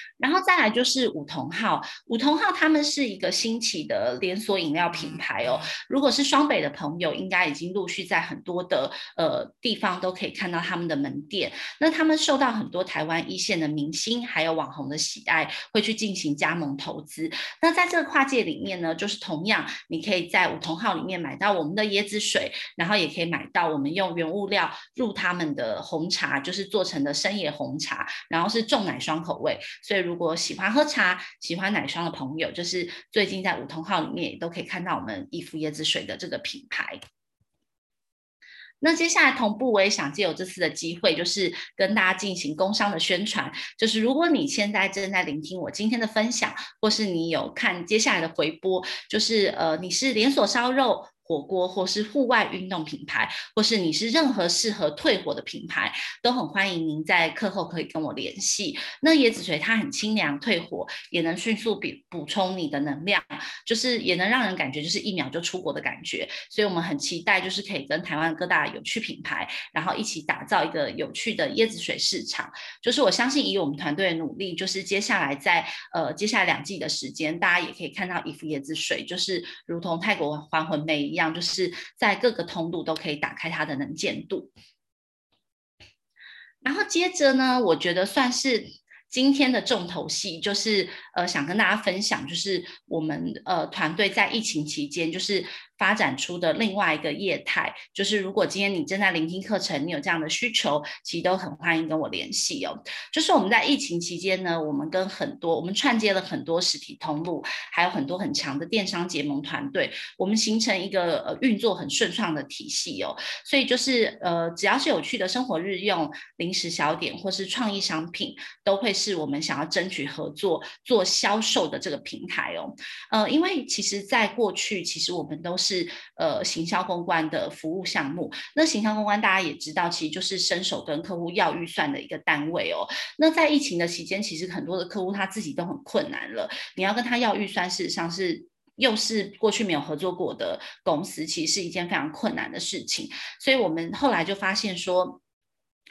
然后再来就是五桐号，五桐号他们是一个新起的连锁饮料品牌哦。如果是双北的朋友，应该已经陆续在很多的呃地方都可以看到他们的门店。那他们受到很多台湾一线的明星还有网红的喜爱，会去进行加盟投资。那在这个跨界里面呢，就是同样你可以在五桐号里面买到我们的椰子水，然后也可以买到我们用原物料入他们的红茶，就是做成的生椰红茶，然后是重奶霜口味，所以如。如果喜欢喝茶、喜欢奶霜的朋友，就是最近在五桐号里面也都可以看到我们逸芙椰子水的这个品牌。那接下来同步，我也想借由这次的机会，就是跟大家进行工商的宣传。就是如果你现在正在聆听我今天的分享，或是你有看接下来的回播，就是呃，你是连锁烧肉。火锅，或是户外运动品牌，或是你是任何适合退火的品牌，都很欢迎您在课后可以跟我联系。那椰子水它很清凉，退火也能迅速补补充你的能量，就是也能让人感觉就是一秒就出国的感觉。所以我们很期待就是可以跟台湾各大有趣品牌，然后一起打造一个有趣的椰子水市场。就是我相信以我们团队的努力，就是接下来在呃接下来两季的时间，大家也可以看到逸芙椰子水，就是如同泰国还魂梅一样。就是在各个通路都可以打开它的能见度，然后接着呢，我觉得算是今天的重头戏，就是呃，想跟大家分享，就是我们呃团队在疫情期间，就是。发展出的另外一个业态，就是如果今天你正在聆听课程，你有这样的需求，其实都很欢迎跟我联系哦。就是我们在疫情期间呢，我们跟很多我们串接了很多实体通路，还有很多很强的电商结盟团队，我们形成一个呃运作很顺畅的体系哦。所以就是呃，只要是有趣的生活日用、零食小点或是创意商品，都会是我们想要争取合作做销售的这个平台哦。呃，因为其实在过去，其实我们都是。是呃行销公关的服务项目，那行销公关大家也知道，其实就是伸手跟客户要预算的一个单位哦。那在疫情的期间，其实很多的客户他自己都很困难了，你要跟他要预算，事实上是又是过去没有合作过的公司，其实是一件非常困难的事情。所以我们后来就发现说。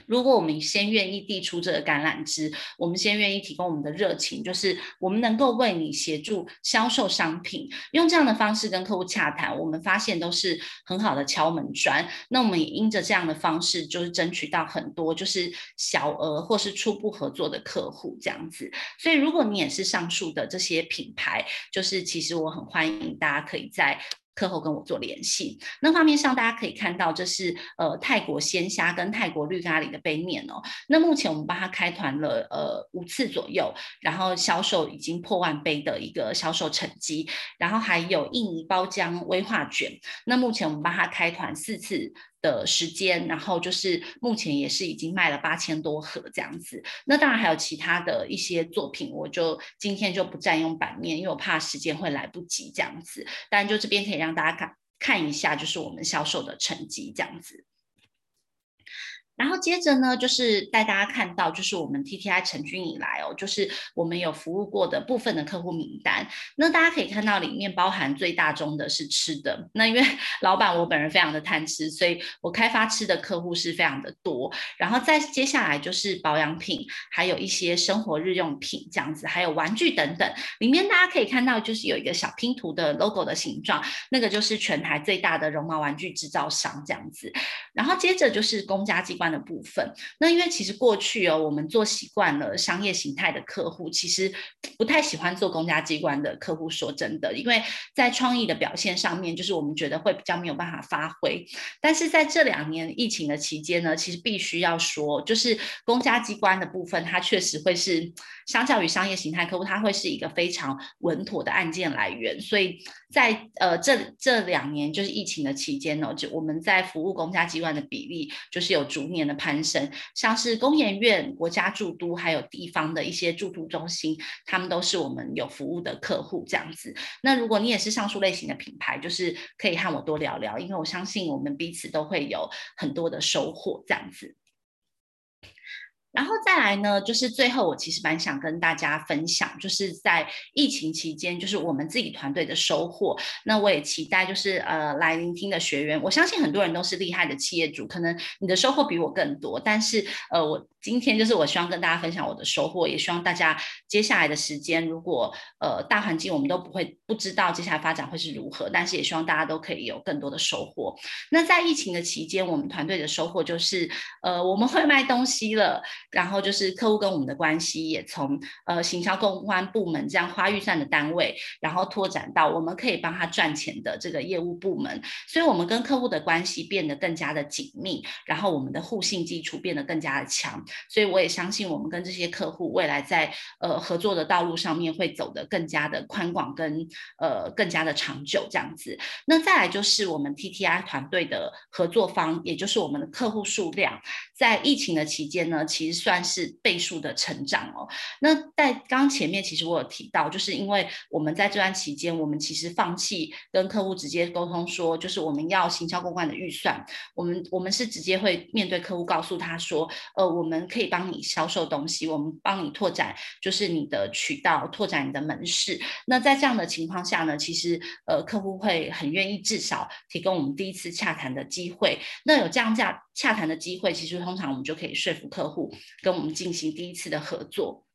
如果我们先愿意递出这个橄榄枝，我们先愿意提供我们的热情，就是我们能够为你协助销售商品，用这样的方式跟客户洽谈，我们发现都是很好的敲门砖。那我们也因着这样的方式，就是争取到很多就是小额或是初步合作的客户这样子。所以如果你也是上述的这些品牌，就是其实我很欢迎大家可以在。课后跟我做联系。那画面上大家可以看到，这是呃泰国鲜虾跟泰国绿咖喱的杯面哦。那目前我们帮他开团了呃五次左右，然后销售已经破万杯的一个销售成绩。然后还有印尼包浆威化卷，那目前我们帮他开团四次的时间，然后就是目前也是已经卖了八千多盒这样子。那当然还有其他的一些作品，我就今天就不占用版面，因为我怕时间会来不及这样子。但就这边可以让大家看看一下，就是我们销售的成绩这样子。然后接着呢，就是带大家看到，就是我们 TTI 成军以来哦，就是我们有服务过的部分的客户名单。那大家可以看到，里面包含最大宗的是吃的。那因为 老板我本人非常的贪吃，所以我开发吃的客户是非常的多。然后再接下来就是保养品，还有一些生活日用品这样子，还有玩具等等。里面大家可以看到，就是有一个小拼图的 logo 的形状，那个就是全台最大的绒毛玩具制造商这样子。然后接着就是公家机关的部分，那因为其实过去哦，我们做习惯了商业形态的客户，其实不太喜欢做公家机关的客户。说真的，因为在创意的表现上面，就是我们觉得会比较没有办法发挥。但是在这两年疫情的期间呢，其实必须要说，就是公家机关的部分，它确实会是相较于商业形态客户，它会是一个非常稳妥的案件来源。所以在呃这这两年就是疫情的期间呢，就我们在服务公家机关的比例，就是有逐年的攀升，像是工研院、国家驻都，还有地方的一些驻都中心，他们都是我们有服务的客户这样子。那如果你也是上述类型的品牌，就是可以和我多聊聊，因为我相信我们彼此都会有很多的收获这样子。然后再来呢，就是最后我其实蛮想跟大家分享，就是在疫情期间，就是我们自己团队的收获。那我也期待，就是呃来聆听的学员，我相信很多人都是厉害的企业主，可能你的收获比我更多。但是呃，我今天就是我希望跟大家分享我的收获，也希望大家接下来的时间，如果呃大环境我们都不会不知道接下来发展会是如何，但是也希望大家都可以有更多的收获。那在疫情的期间，我们团队的收获就是呃我们会卖东西了。然后就是客户跟我们的关系也从呃行销公关部门这样花预算的单位，然后拓展到我们可以帮他赚钱的这个业务部门，所以我们跟客户的关系变得更加的紧密，然后我们的互信基础变得更加的强，所以我也相信我们跟这些客户未来在呃合作的道路上面会走得更加的宽广跟呃更加的长久这样子。那再来就是我们 TTI 团队的合作方，也就是我们的客户数量，在疫情的期间呢，其算是倍数的成长哦。那在刚前面，其实我有提到，就是因为我们在这段期间，我们其实放弃跟客户直接沟通，说就是我们要行销公关的预算，我们我们是直接会面对客户，告诉他说，呃，我们可以帮你销售东西，我们帮你拓展，就是你的渠道，拓展你的门市。那在这样的情况下呢，其实呃，客户会很愿意至少提供我们第一次洽谈的机会。那有这样这样洽谈的机会，其实通常我们就可以说服客户。跟我们进行第一次的合作。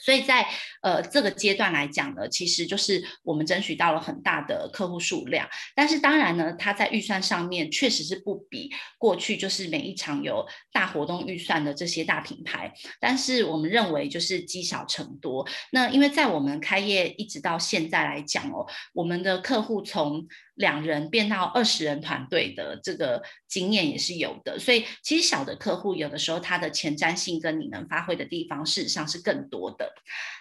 所以在呃这个阶段来讲呢，其实就是我们争取到了很大的客户数量，但是当然呢，它在预算上面确实是不比过去就是每一场有大活动预算的这些大品牌，但是我们认为就是积少成多。那因为在我们开业一直到现在来讲哦，我们的客户从两人变到二十人团队的这个经验也是有的，所以其实小的客户有的时候他的前瞻性跟你能发挥的地方事实上是更多的。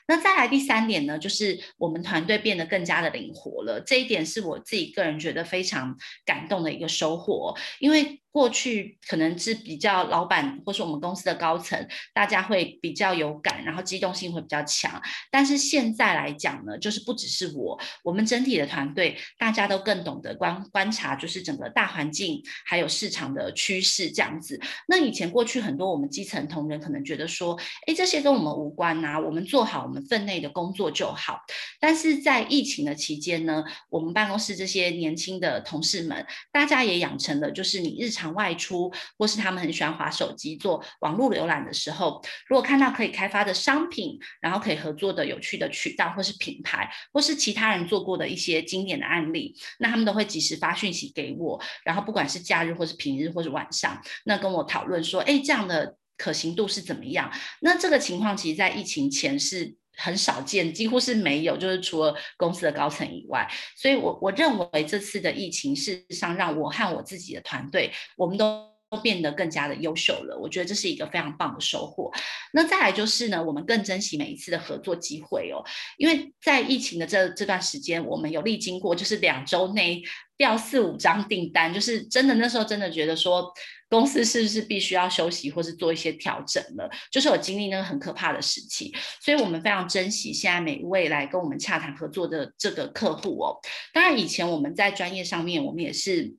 那再来第三点呢，就是我们团队变得更加的灵活了，这一点是我自己个人觉得非常感动的一个收获，因为。过去可能是比较老板或是我们公司的高层，大家会比较有感，然后机动性会比较强。但是现在来讲呢，就是不只是我，我们整体的团队大家都更懂得观观察，就是整个大环境还有市场的趋势这样子。那以前过去很多我们基层同仁可能觉得说，哎，这些跟我们无关呐，我们做好我们分内的工作就好。但是在疫情的期间呢，我们办公室这些年轻的同事们，大家也养成了就是你日常。外出，或是他们很喜欢滑手机做网络浏览的时候，如果看到可以开发的商品，然后可以合作的有趣的渠道，或是品牌，或是其他人做过的一些经典的案例，那他们都会及时发讯息给我，然后不管是假日或是平日或是晚上，那跟我讨论说，哎，这样的可行度是怎么样？那这个情况其实，在疫情前是。很少见，几乎是没有，就是除了公司的高层以外，所以我我认为这次的疫情事实上让我和我自己的团队，我们都都变得更加的优秀了。我觉得这是一个非常棒的收获。那再来就是呢，我们更珍惜每一次的合作机会哦，因为在疫情的这这段时间，我们有历经过，就是两周内掉四五张订单，就是真的那时候真的觉得说。公司是不是必须要休息或是做一些调整了？就是有经历那个很可怕的时期，所以我们非常珍惜现在每一位来跟我们洽谈合作的这个客户哦。当然，以前我们在专业上面我们也是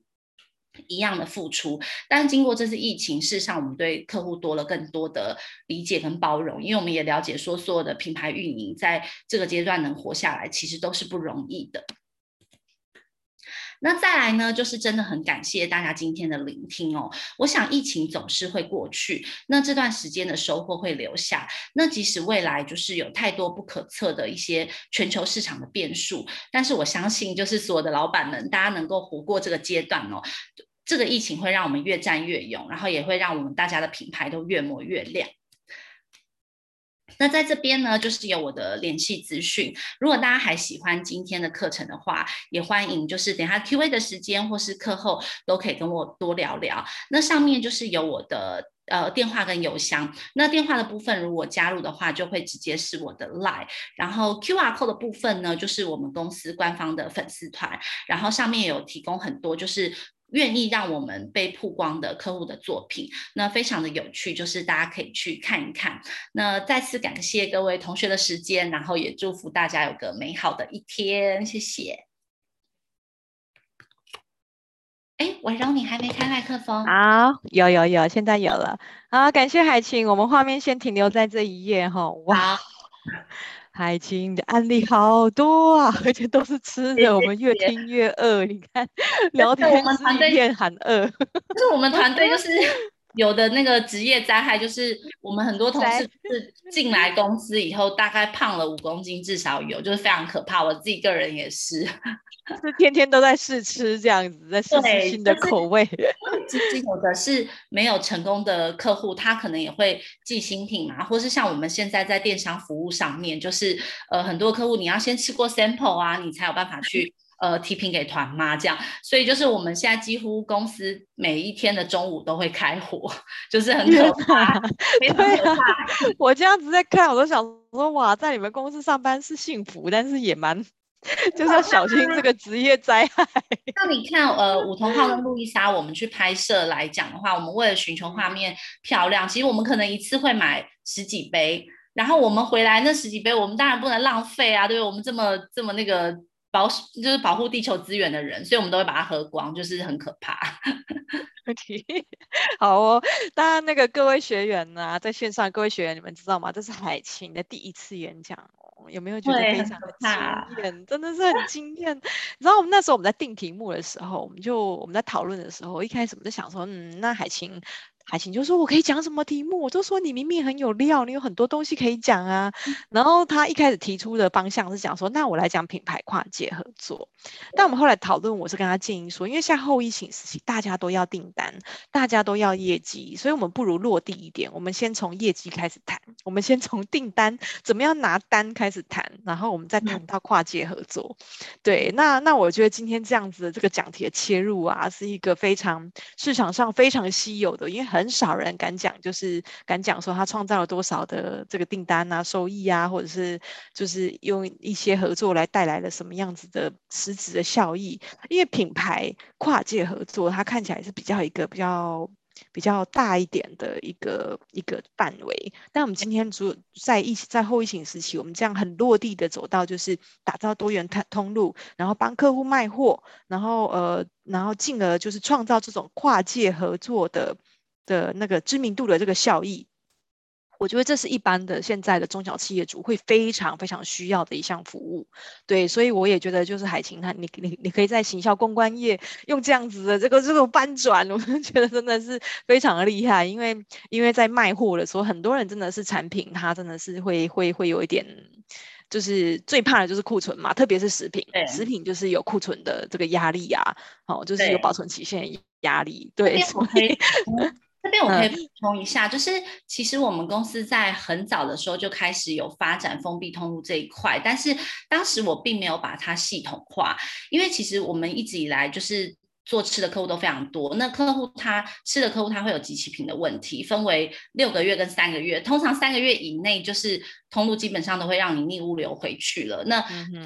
一样的付出，但经过这次疫情，事实上我们对客户多了更多的理解跟包容，因为我们也了解说，所有的品牌运营在这个阶段能活下来，其实都是不容易的。那再来呢，就是真的很感谢大家今天的聆听哦。我想疫情总是会过去，那这段时间的收获会留下。那即使未来就是有太多不可测的一些全球市场的变数，但是我相信，就是所有的老板们，大家能够活过这个阶段哦，这个疫情会让我们越战越勇，然后也会让我们大家的品牌都越磨越亮。那在这边呢，就是有我的联系资讯。如果大家还喜欢今天的课程的话，也欢迎就是等下 Q&A 的时间或是课后都可以跟我多聊聊。那上面就是有我的呃电话跟邮箱。那电话的部分，如果加入的话，就会直接是我的 Line。然后 QR Code 的部分呢，就是我们公司官方的粉丝团。然后上面有提供很多就是。愿意让我们被曝光的客户的作品，那非常的有趣，就是大家可以去看一看。那再次感谢各位同学的时间，然后也祝福大家有个美好的一天，谢谢。哎，婉柔，你还没开麦克风？好，有有有，现在有了。好，感谢海晴，我们画面先停留在这一页哈。哇，海清的案例好多啊，而且都是吃的，我们越听越饿。你看，聊天是一片喊饿。就是我们团队就是。有的那个职业灾害，就是我们很多同事是进来公司以后，大概胖了五公斤，至少有，就是非常可怕。我自己个人也是，是天天都在试吃这样子，在试吃新的口味。就是有的是没有成功的客户，他可能也会寄新品嘛，或是像我们现在在电商服务上面，就是呃很多客户你要先吃过 sample 啊，你才有办法去。呃，提品给团妈这样，所以就是我们现在几乎公司每一天的中午都会开火，就是很可怕，非常可怕。我这样子在看，我都想说，哇，在你们公司上班是幸福，但是也蛮，就是要小心这个职业灾害。那你看，呃，五桐号跟路易莎，我们去拍摄来讲的话，我们为了寻求画面漂亮，其实我们可能一次会买十几杯，然后我们回来那十几杯，我们当然不能浪费啊，对，我们这么这么那个。保就是保护地球资源的人，所以我们都会把它喝光，就是很可怕。好哦，当然那个各位学员呢、啊，在线上各位学员，你们知道吗？这是海晴的第一次演讲哦，有没有觉得非常的惊艳？真的是很惊艳。你知道我们那时候我们在定题目的时候，我们就我们在讨论的时候，一开始我们就想说，嗯，那海晴。海晴就说：“我可以讲什么题目？”我就说：“你明明很有料，你有很多东西可以讲啊。”然后他一开始提出的方向是讲说：“那我来讲品牌跨界合作。”但我们后来讨论，我是跟他建议说：“因为现在后疫情时期，大家都要订单，大家都要业绩，所以我们不如落地一点。我们先从业绩开始谈，我们先从订单怎么样拿单开始谈，然后我们再谈到跨界合作。对，那那我觉得今天这样子的这个讲题的切入啊，是一个非常市场上非常稀有的，因为很。很少人敢讲，就是敢讲说他创造了多少的这个订单啊、收益啊，或者是就是用一些合作来带来了什么样子的实质的效益。因为品牌跨界合作，它看起来是比较一个比较比较大一点的一个一个范围。但我们今天主在疫在后疫情时期，我们这样很落地的走到，就是打造多元通通路，然后帮客户卖货，然后呃，然后进而就是创造这种跨界合作的。的那个知名度的这个效益，我觉得这是一般的现在的中小企业主会非常非常需要的一项服务，对，所以我也觉得就是海清，他你你你可以在行销公关业用这样子的这个这种翻转，我们觉得真的是非常的厉害，因为因为在卖货的时候，很多人真的是产品，它真的是会会会有一点，就是最怕的就是库存嘛，特别是食品，食品就是有库存的这个压力啊，好，就是有保存期限压力，对，所以。这边我可以补充一下，就是其实我们公司在很早的时候就开始有发展封闭通路这一块，但是当时我并没有把它系统化，因为其实我们一直以来就是。做吃的客户都非常多，那客户他吃的客户他会有集齐品的问题，分为六个月跟三个月，通常三个月以内就是通路基本上都会让你逆物流回去了。那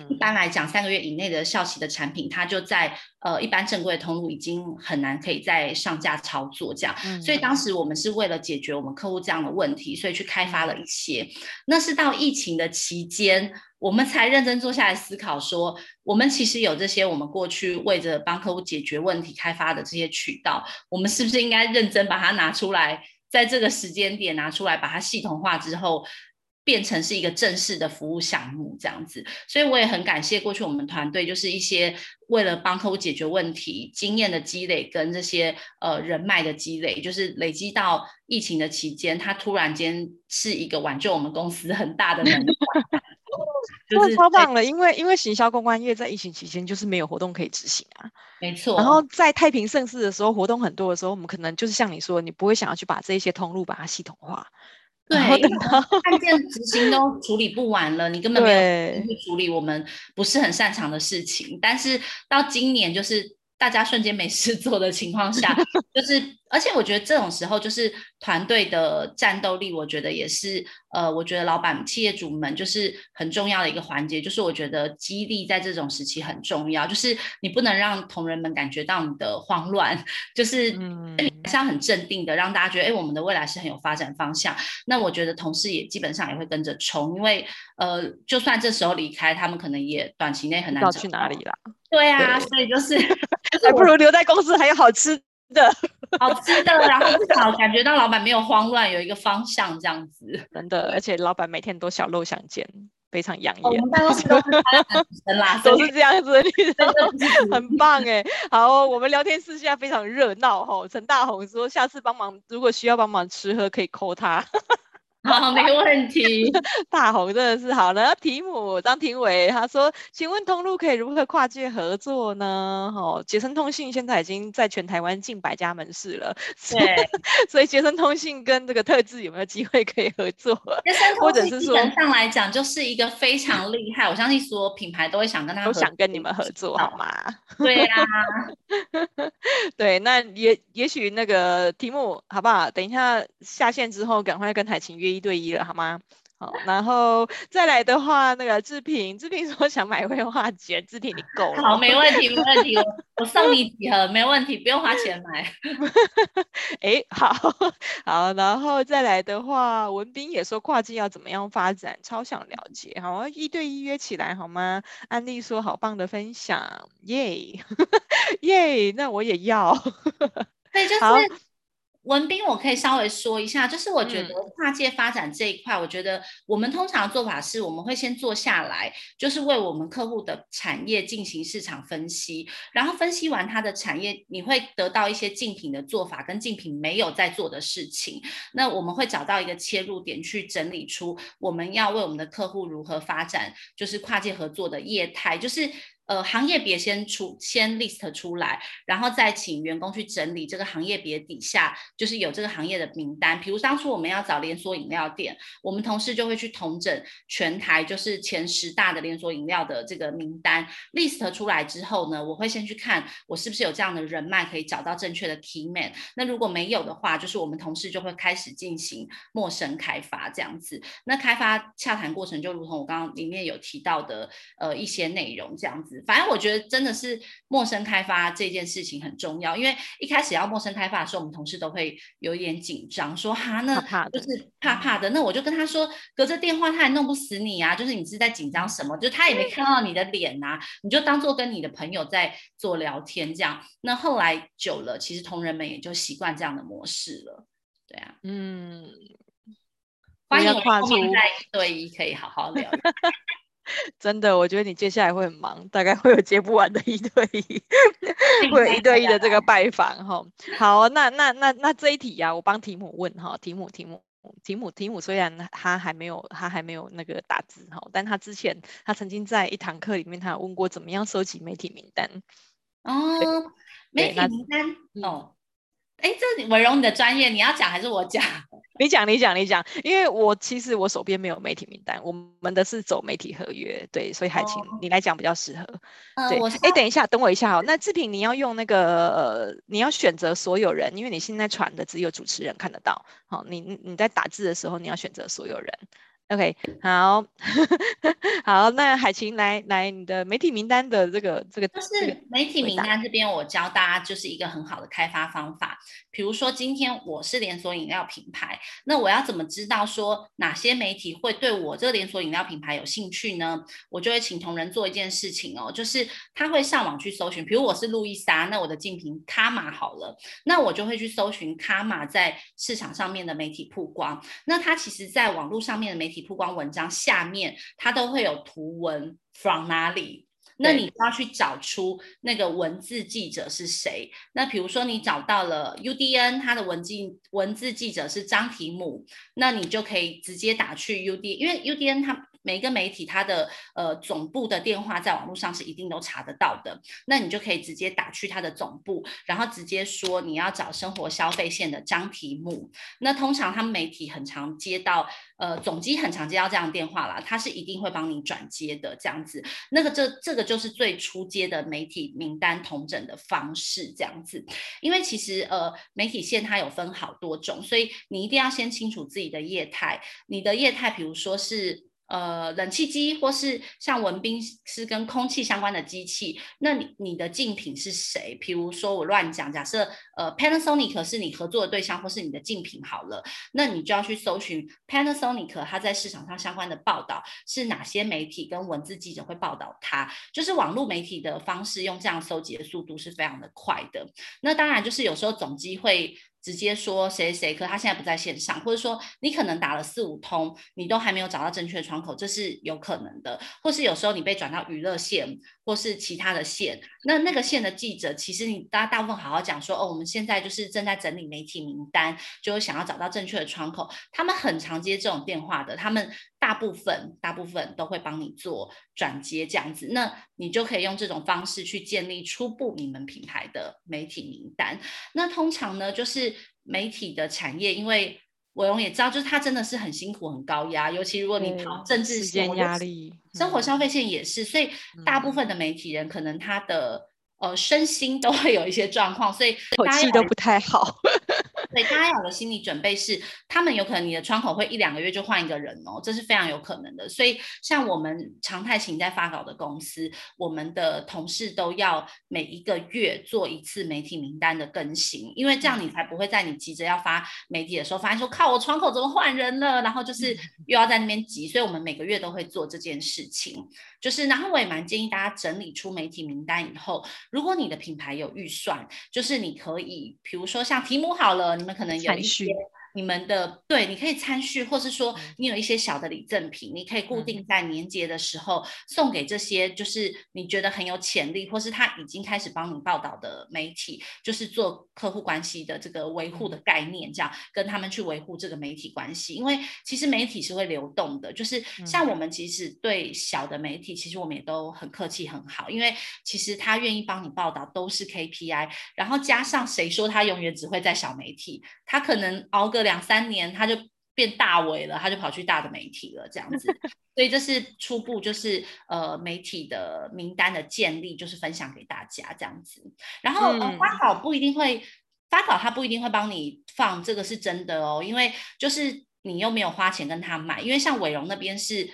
一般来讲，三个月以内的效期的产品，它就在呃一般正规的通路已经很难可以再上架操作这样。所以当时我们是为了解决我们客户这样的问题，所以去开发了一些。那是到疫情的期间。我们才认真坐下来思考，说我们其实有这些我们过去为着帮客户解决问题开发的这些渠道，我们是不是应该认真把它拿出来，在这个时间点拿出来，把它系统化之后，变成是一个正式的服务项目这样子？所以我也很感谢过去我们团队，就是一些为了帮客户解决问题经验的积累跟这些呃人脉的积累，就是累积到疫情的期间，它突然间是一个挽救我们公司很大的能力。就是超棒了，因为因为行销公关业在疫情期间就是没有活动可以执行啊，没错。然后在太平盛世的时候，活动很多的时候，我们可能就是像你说，你不会想要去把这些通路把它系统化，对，案件执行都处理不完了，你根本没有去处理我们不是很擅长的事情。但是到今年就是。大家瞬间没事做的情况下，就是，而且我觉得这种时候就是团队的战斗力，我觉得也是，呃，我觉得老板、企业主们就是很重要的一个环节，就是我觉得激励在这种时期很重要，就是你不能让同仁们感觉到你的慌乱，就是你还是要很镇定的，让大家觉得，哎，我们的未来是很有发展方向。那我觉得同事也基本上也会跟着冲，因为，呃，就算这时候离开，他们可能也短期内很难找到去哪里了。对啊，所以就是，还不如留在公司，还有好吃的，好吃的，然后至少感觉到老板没有慌乱，有一个方向这样子。真的，而且老板每天都小露相见，非常养眼。我们办公室都是 都是这样子的女生，很棒哎。好，我们聊天室现在非常热闹哈。陈大红说，下次帮忙，如果需要帮忙吃喝，可以 call 他。好，没问题。大红真的是好的。提姆张庭伟他说：“请问通路可以如何跨界合作呢？”哦，捷森通信现在已经在全台湾近百家门市了。对，所以捷森通信跟这个特质有没有机会可以合作？或者是说，基本上来讲就是一个非常厉害，我相信所有品牌都会想跟他，都想跟你们合作，好吗？对呀、啊，对，那也也许那个题目好不好？等一下下线之后，赶快跟海晴约。一对一了，好吗？好，然后再来的话，那个志平，志平 说想买绘画卷，志平你够了。好，没问题，没问题，我我送你几盒，没问题，不用花钱买。哎，好好，然后再来的话，文斌也说跨境要怎么样发展，超想了解，好，一对一约起来好吗？安利说好棒的分享，耶 耶，那我也要。对，就是。文斌，我可以稍微说一下，就是我觉得跨界发展这一块，嗯、我觉得我们通常的做法是，我们会先坐下来，就是为我们客户的产业进行市场分析，然后分析完它的产业，你会得到一些竞品的做法跟竞品没有在做的事情，那我们会找到一个切入点去整理出我们要为我们的客户如何发展，就是跨界合作的业态，就是。呃，行业别先出先 list 出来，然后再请员工去整理这个行业别底下，就是有这个行业的名单。比如当初我们要找连锁饮料店，我们同事就会去统整全台就是前十大的连锁饮料的这个名单 list 出来之后呢，我会先去看我是不是有这样的人脉可以找到正确的 key man。那如果没有的话，就是我们同事就会开始进行陌生开发这样子。那开发洽谈过程就如同我刚刚里面有提到的呃一些内容这样子。反正我觉得真的是陌生开发这件事情很重要，因为一开始要陌生开发的时候，我们同事都会有一点紧张，说哈，那就是怕怕的。那我就跟他说，隔着电话他也弄不死你啊，就是你是在紧张什么？就他也没看到你的脸啊，你就当做跟你的朋友在做聊天这样。那后来久了，其实同仁们也就习惯这样的模式了。对啊，嗯，欢迎后面再一对一可以好好聊。真的，我觉得你接下来会很忙，大概会有接不完的一对一，会有一对一的这个拜访哈。好，那那那那这一题呀、啊，我帮提姆问哈，提姆提姆提姆提姆，虽然他还没有他还没有那个打字哈，但他之前他曾经在一堂课里面，他有问过怎么样收集媒体名单哦，媒体名单哦。哎，这伟荣你的专业，你要讲还是我讲？你讲，你讲，你讲。因为我其实我手边没有媒体名单，我们的是走媒体合约，对，所以海晴、哦、你来讲比较适合。对，哎、呃，等一下，等我一下哦。那志平，你要用那个，呃、你要选择所有人，因为你现在传的只有主持人看得到。好，你你在打字的时候，你要选择所有人。OK，好，好，那海琴来来，你的媒体名单的这个这个，就是媒体名单这边，我教大家就是一个很好的开发方法。比如说今天我是连锁饮料品牌，那我要怎么知道说哪些媒体会对我这个连锁饮料品牌有兴趣呢？我就会请同仁做一件事情哦，就是他会上网去搜寻，比如我是路易莎，那我的竞品卡玛好了，那我就会去搜寻卡玛在市场上面的媒体曝光。那它其实在网络上面的媒体曝光文章下面，它都会有图文 from 哪里，那你就要去找出那个文字记者是谁。那比如说你找到了 UDN，它的文字文字记者是张提姆，那你就可以直接打去 UD，因为 UDN 它。每一个媒体，它的呃总部的电话在网络上是一定都查得到的，那你就可以直接打去它的总部，然后直接说你要找生活消费线的张题目。那通常他们媒体很常接到，呃总机很常接到这样电话啦，他是一定会帮你转接的这样子。那个这这个就是最初接的媒体名单同整的方式这样子，因为其实呃媒体线它有分好多种，所以你一定要先清楚自己的业态，你的业态比如说是。呃，冷气机或是像文斌是跟空气相关的机器，那你你的竞品是谁？比如说我乱讲，假设呃 Panasonic 是你合作的对象或是你的竞品好了，那你就要去搜寻 Panasonic 它在市场上相关的报道是哪些媒体跟文字记者会报道它，就是网络媒体的方式用这样搜集的速度是非常的快的。那当然就是有时候总机会。直接说谁谁谁，可他现在不在线上，或者说你可能打了四五通，你都还没有找到正确的窗口，这是有可能的。或是有时候你被转到娱乐线，或是其他的线，那那个线的记者，其实你大家大部分好好讲说，哦，现在就是正在整理媒体名单，就想要找到正确的窗口，他们很常接这种电话的，他们。大部分大部分都会帮你做转接这样子，那你就可以用这种方式去建立初步你们品牌的媒体名单。那通常呢，就是媒体的产业，因为伟荣也知道，就是它真的是很辛苦、很高压，尤其如果你跑政治线、压力、生活消费线也是，所以大部分的媒体人可能他的呃身心都会有一些状况，所以口气都不太好。所以大家有个心理准备是，他们有可能你的窗口会一两个月就换一个人哦，这是非常有可能的。所以像我们常态型在发稿的公司，我们的同事都要每一个月做一次媒体名单的更新，因为这样你才不会在你急着要发媒体的时候，发现说靠我窗口怎么换人了，然后就是又要在那边急。所以我们每个月都会做这件事情。就是，然后我也蛮建议大家整理出媒体名单以后，如果你的品牌有预算，就是你可以，比如说像题目好了，你们可能有一些。你们的对，你可以参序，或是说你有一些小的礼赠品，你可以固定在年节的时候送给这些，就是你觉得很有潜力，或是他已经开始帮你报道的媒体，就是做客户关系的这个维护的概念，这样跟他们去维护这个媒体关系。因为其实媒体是会流动的，就是像我们其实对小的媒体，其实我们也都很客气很好，因为其实他愿意帮你报道都是 KPI，然后加上谁说他永远只会在小媒体，他可能熬个。两三年他就变大伟了，他就跑去大的媒体了，这样子。所以这是初步，就是呃媒体的名单的建立，就是分享给大家这样子。然后、嗯呃、发稿不一定会发稿，他不一定会帮你放，这个是真的哦，因为就是你又没有花钱跟他买，因为像伟荣那边是。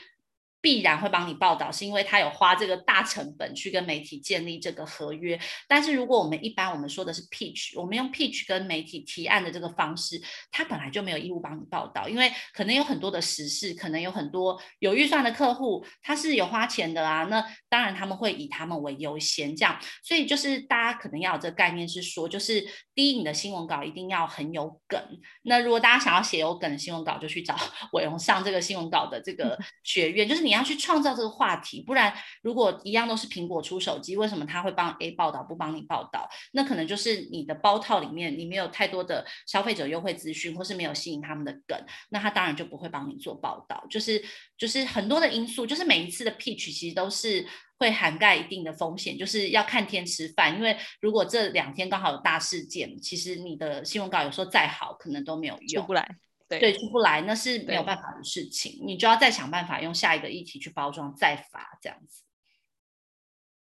必然会帮你报道，是因为他有花这个大成本去跟媒体建立这个合约。但是如果我们一般我们说的是 pitch，我们用 pitch 跟媒体提案的这个方式，他本来就没有义务帮你报道，因为可能有很多的时事，可能有很多有预算的客户，他是有花钱的啊。那当然他们会以他们为优先，这样。所以就是大家可能要有这个概念是说，就是第一，你的新闻稿一定要很有梗。那如果大家想要写有梗的新闻稿，就去找 伟荣上这个新闻稿的这个学院，就是你。你要去创造这个话题，不然如果一样都是苹果出手机，为什么他会帮 A 报道不帮你报道？那可能就是你的包套里面你没有太多的消费者优惠资讯，或是没有吸引他们的梗，那他当然就不会帮你做报道。就是就是很多的因素，就是每一次的 pitch 其实都是会涵盖一定的风险，就是要看天吃饭。因为如果这两天刚好有大事件，其实你的新闻稿有时候再好，可能都没有用。出不来。对，对，出不来，那是没有办法的事情，你就要再想办法用下一个议题去包装，再发这样子。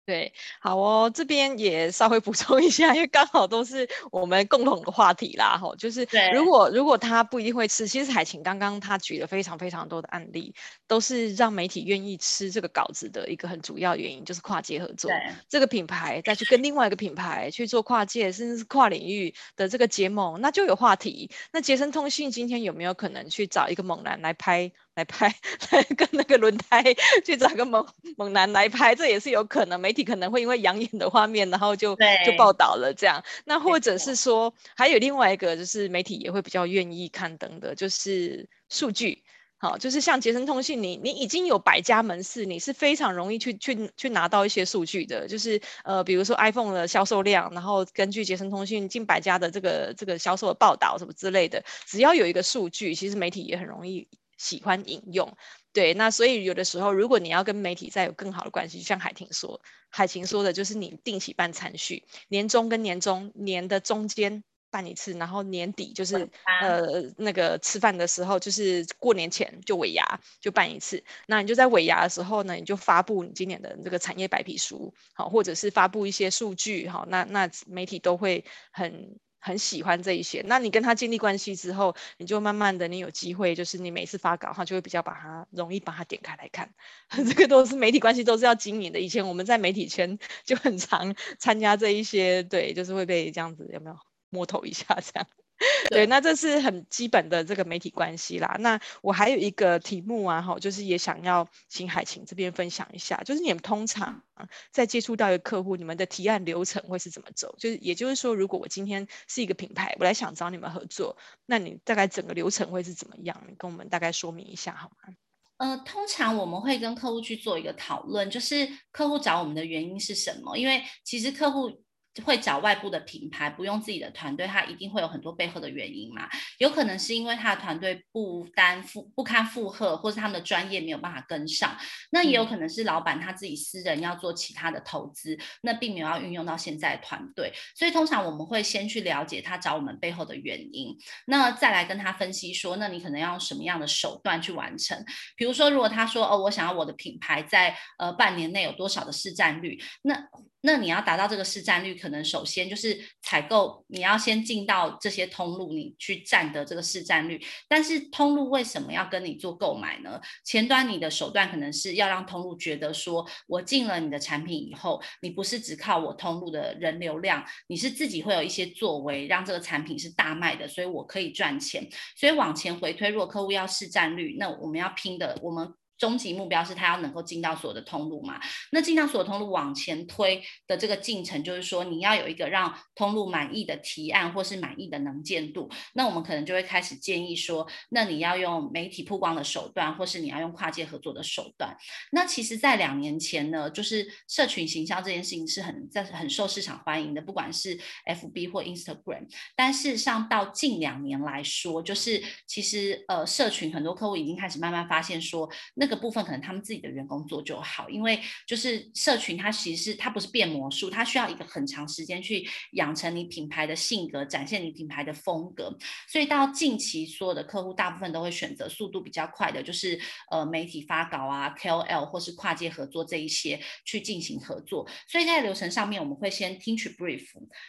对，好哦，这边也稍微补充一下，因为刚好都是我们共同的话题啦，吼，就是如果如果他不一定会吃，其实海琴刚刚他举了非常非常多的案例，都是让媒体愿意吃这个稿子的一个很主要原因，就是跨界合作。对，这个品牌再去跟另外一个品牌去做跨界，甚至是跨领域的这个结盟，那就有话题。那杰森通讯今天有没有可能去找一个猛男来拍？来拍，来跟那个轮胎去找个猛猛男来拍，这也是有可能。媒体可能会因为养眼的画面，然后就就报道了这样。那或者是说，还有另外一个，就是媒体也会比较愿意刊登的，就是数据。好，就是像杰森通讯，你你已经有百家门市，你是非常容易去去去拿到一些数据的。就是呃，比如说 iPhone 的销售量，然后根据杰森通讯近百家的这个这个销售的报道什么之类的，只要有一个数据，其实媒体也很容易。喜欢引用，对，那所以有的时候，如果你要跟媒体再有更好的关系，就像海婷说，海晴说的，就是你定期办餐叙，年终跟年终年的中间办一次，然后年底就是呃那个吃饭的时候，就是过年前就尾牙就办一次，那你就在尾牙的时候呢，你就发布你今年的这个产业白皮书，好，或者是发布一些数据，好，那那媒体都会很。很喜欢这一些。那你跟他建立关系之后，你就慢慢的，你有机会，就是你每次发稿，话就会比较把它容易把它点开来看。这个都是媒体关系，都是要经营的。以前我们在媒体圈就很常参加这一些，对，就是会被这样子有没有摸头一下这样。对，那这是很基本的这个媒体关系啦。那我还有一个题目啊，哈，就是也想要请海晴这边分享一下，就是你们通常在接触到一个客户，你们的提案流程会是怎么走？就是也就是说，如果我今天是一个品牌，我来想找你们合作，那你大概整个流程会是怎么样？你跟我们大概说明一下好吗？呃，通常我们会跟客户去做一个讨论，就是客户找我们的原因是什么？因为其实客户。会找外部的品牌，不用自己的团队，他一定会有很多背后的原因嘛。有可能是因为他的团队不担负不堪负荷，或是他们的专业没有办法跟上。那也有可能是老板他自己私人要做其他的投资，那并没有要运用到现在的团队。所以通常我们会先去了解他找我们背后的原因，那再来跟他分析说，那你可能要用什么样的手段去完成。比如说，如果他说哦，我想要我的品牌在呃半年内有多少的市占率，那那你要达到这个市占率，可能首先就是采购，你要先进到这些通路，你去占得这个市占率。但是通路为什么要跟你做购买呢？前端你的手段可能是要让通路觉得说，我进了你的产品以后，你不是只靠我通路的人流量，你是自己会有一些作为，让这个产品是大卖的，所以我可以赚钱。所以往前回推，如果客户要市占率，那我们要拼的，我们。终极目标是他要能够进到所有的通路嘛？那进到所有通路往前推的这个进程，就是说你要有一个让通路满意的提案，或是满意的能见度。那我们可能就会开始建议说，那你要用媒体曝光的手段，或是你要用跨界合作的手段。那其实，在两年前呢，就是社群行销这件事情是很在很受市场欢迎的，不管是 FB 或 Instagram。但事实上，到近两年来说，就是其实呃，社群很多客户已经开始慢慢发现说，那这个。部分可能他们自己的员工做就好，因为就是社群，它其实是它不是变魔术，它需要一个很长时间去养成你品牌的性格，展现你品牌的风格。所以到近期，所有的客户大部分都会选择速度比较快的，就是呃媒体发稿啊、KOL 或是跨界合作这一些去进行合作。所以在流程上面，我们会先听取 brief，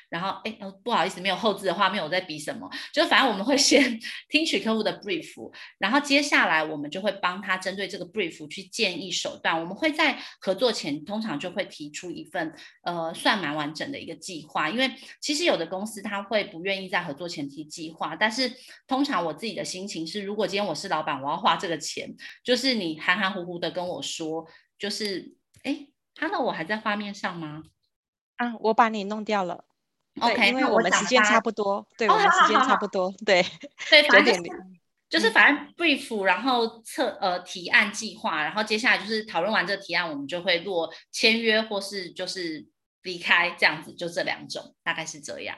然后哎、呃、不好意思，没有后置的画面，我在比什么？就反正我们会先 听取客户的 brief，然后接下来我们就会帮他针对这个。Brief 去建议手段，我们会在合作前通常就会提出一份呃算蛮完整的一个计划，因为其实有的公司他会不愿意在合作前提计划，但是通常我自己的心情是，如果今天我是老板，我要花这个钱，就是你含含糊糊的跟我说，就是哎，Hello，我还在画面上吗？啊，我把你弄掉了。OK，因为我们时间差不多，对，我们时间差不多，对，对，九点零。就是反正 brief，然后测呃提案计划，然后接下来就是讨论完这个提案，我们就会落签约或是就是离开这样子，就这两种，大概是这样。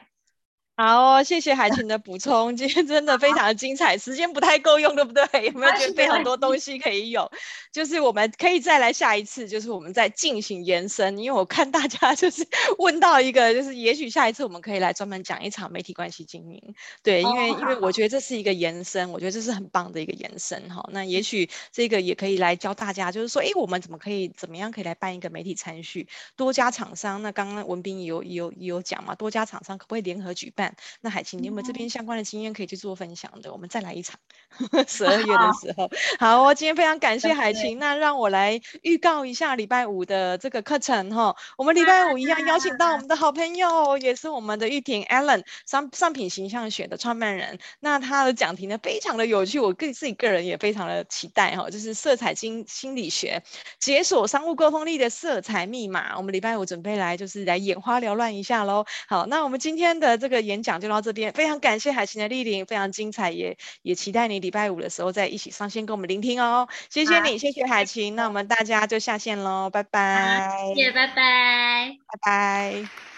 好哦，谢谢海琴的补充，今天真的非常的精彩，时间不太够用，对不对？有没有觉得非常多东西可以有？就是我们可以再来下一次，就是我们再进行延伸，因为我看大家 就是问到一个，就是也许下一次我们可以来专门讲一场媒体关系经营，对，因为因为我觉得这是一个延伸，我觉得这是很棒的一个延伸哈。那也许这个也可以来教大家，就是说，哎，我们怎么可以怎么样可以来办一个媒体参叙？多家厂商，那刚刚文斌也有也有也有讲嘛，多家厂商可不可以联合举办？那海晴，你有没有这边相关的经验可以去做分享的？我们再来一场，十二月的时候。好，我今天非常感谢海晴。那让我来预告一下礼拜五的这个课程哈。我们礼拜五一样邀请到我们的好朋友，也是我们的玉婷 Allen 商商品形象学的创办人。那他的讲题呢非常的有趣，我个自己个人也非常的期待哈。就是色彩经心理学，解锁商务沟通力的色彩密码。我们礼拜五准备来就是来眼花缭乱一下喽。好，那我们今天的这个演讲就到这边，非常感谢海晴的莅临，非常精彩，也也期待你礼拜五的时候再一起上线跟我们聆听哦。谢谢你，谢谢海晴，那我们大家就下线喽，拜拜。谢谢，拜拜，拜拜。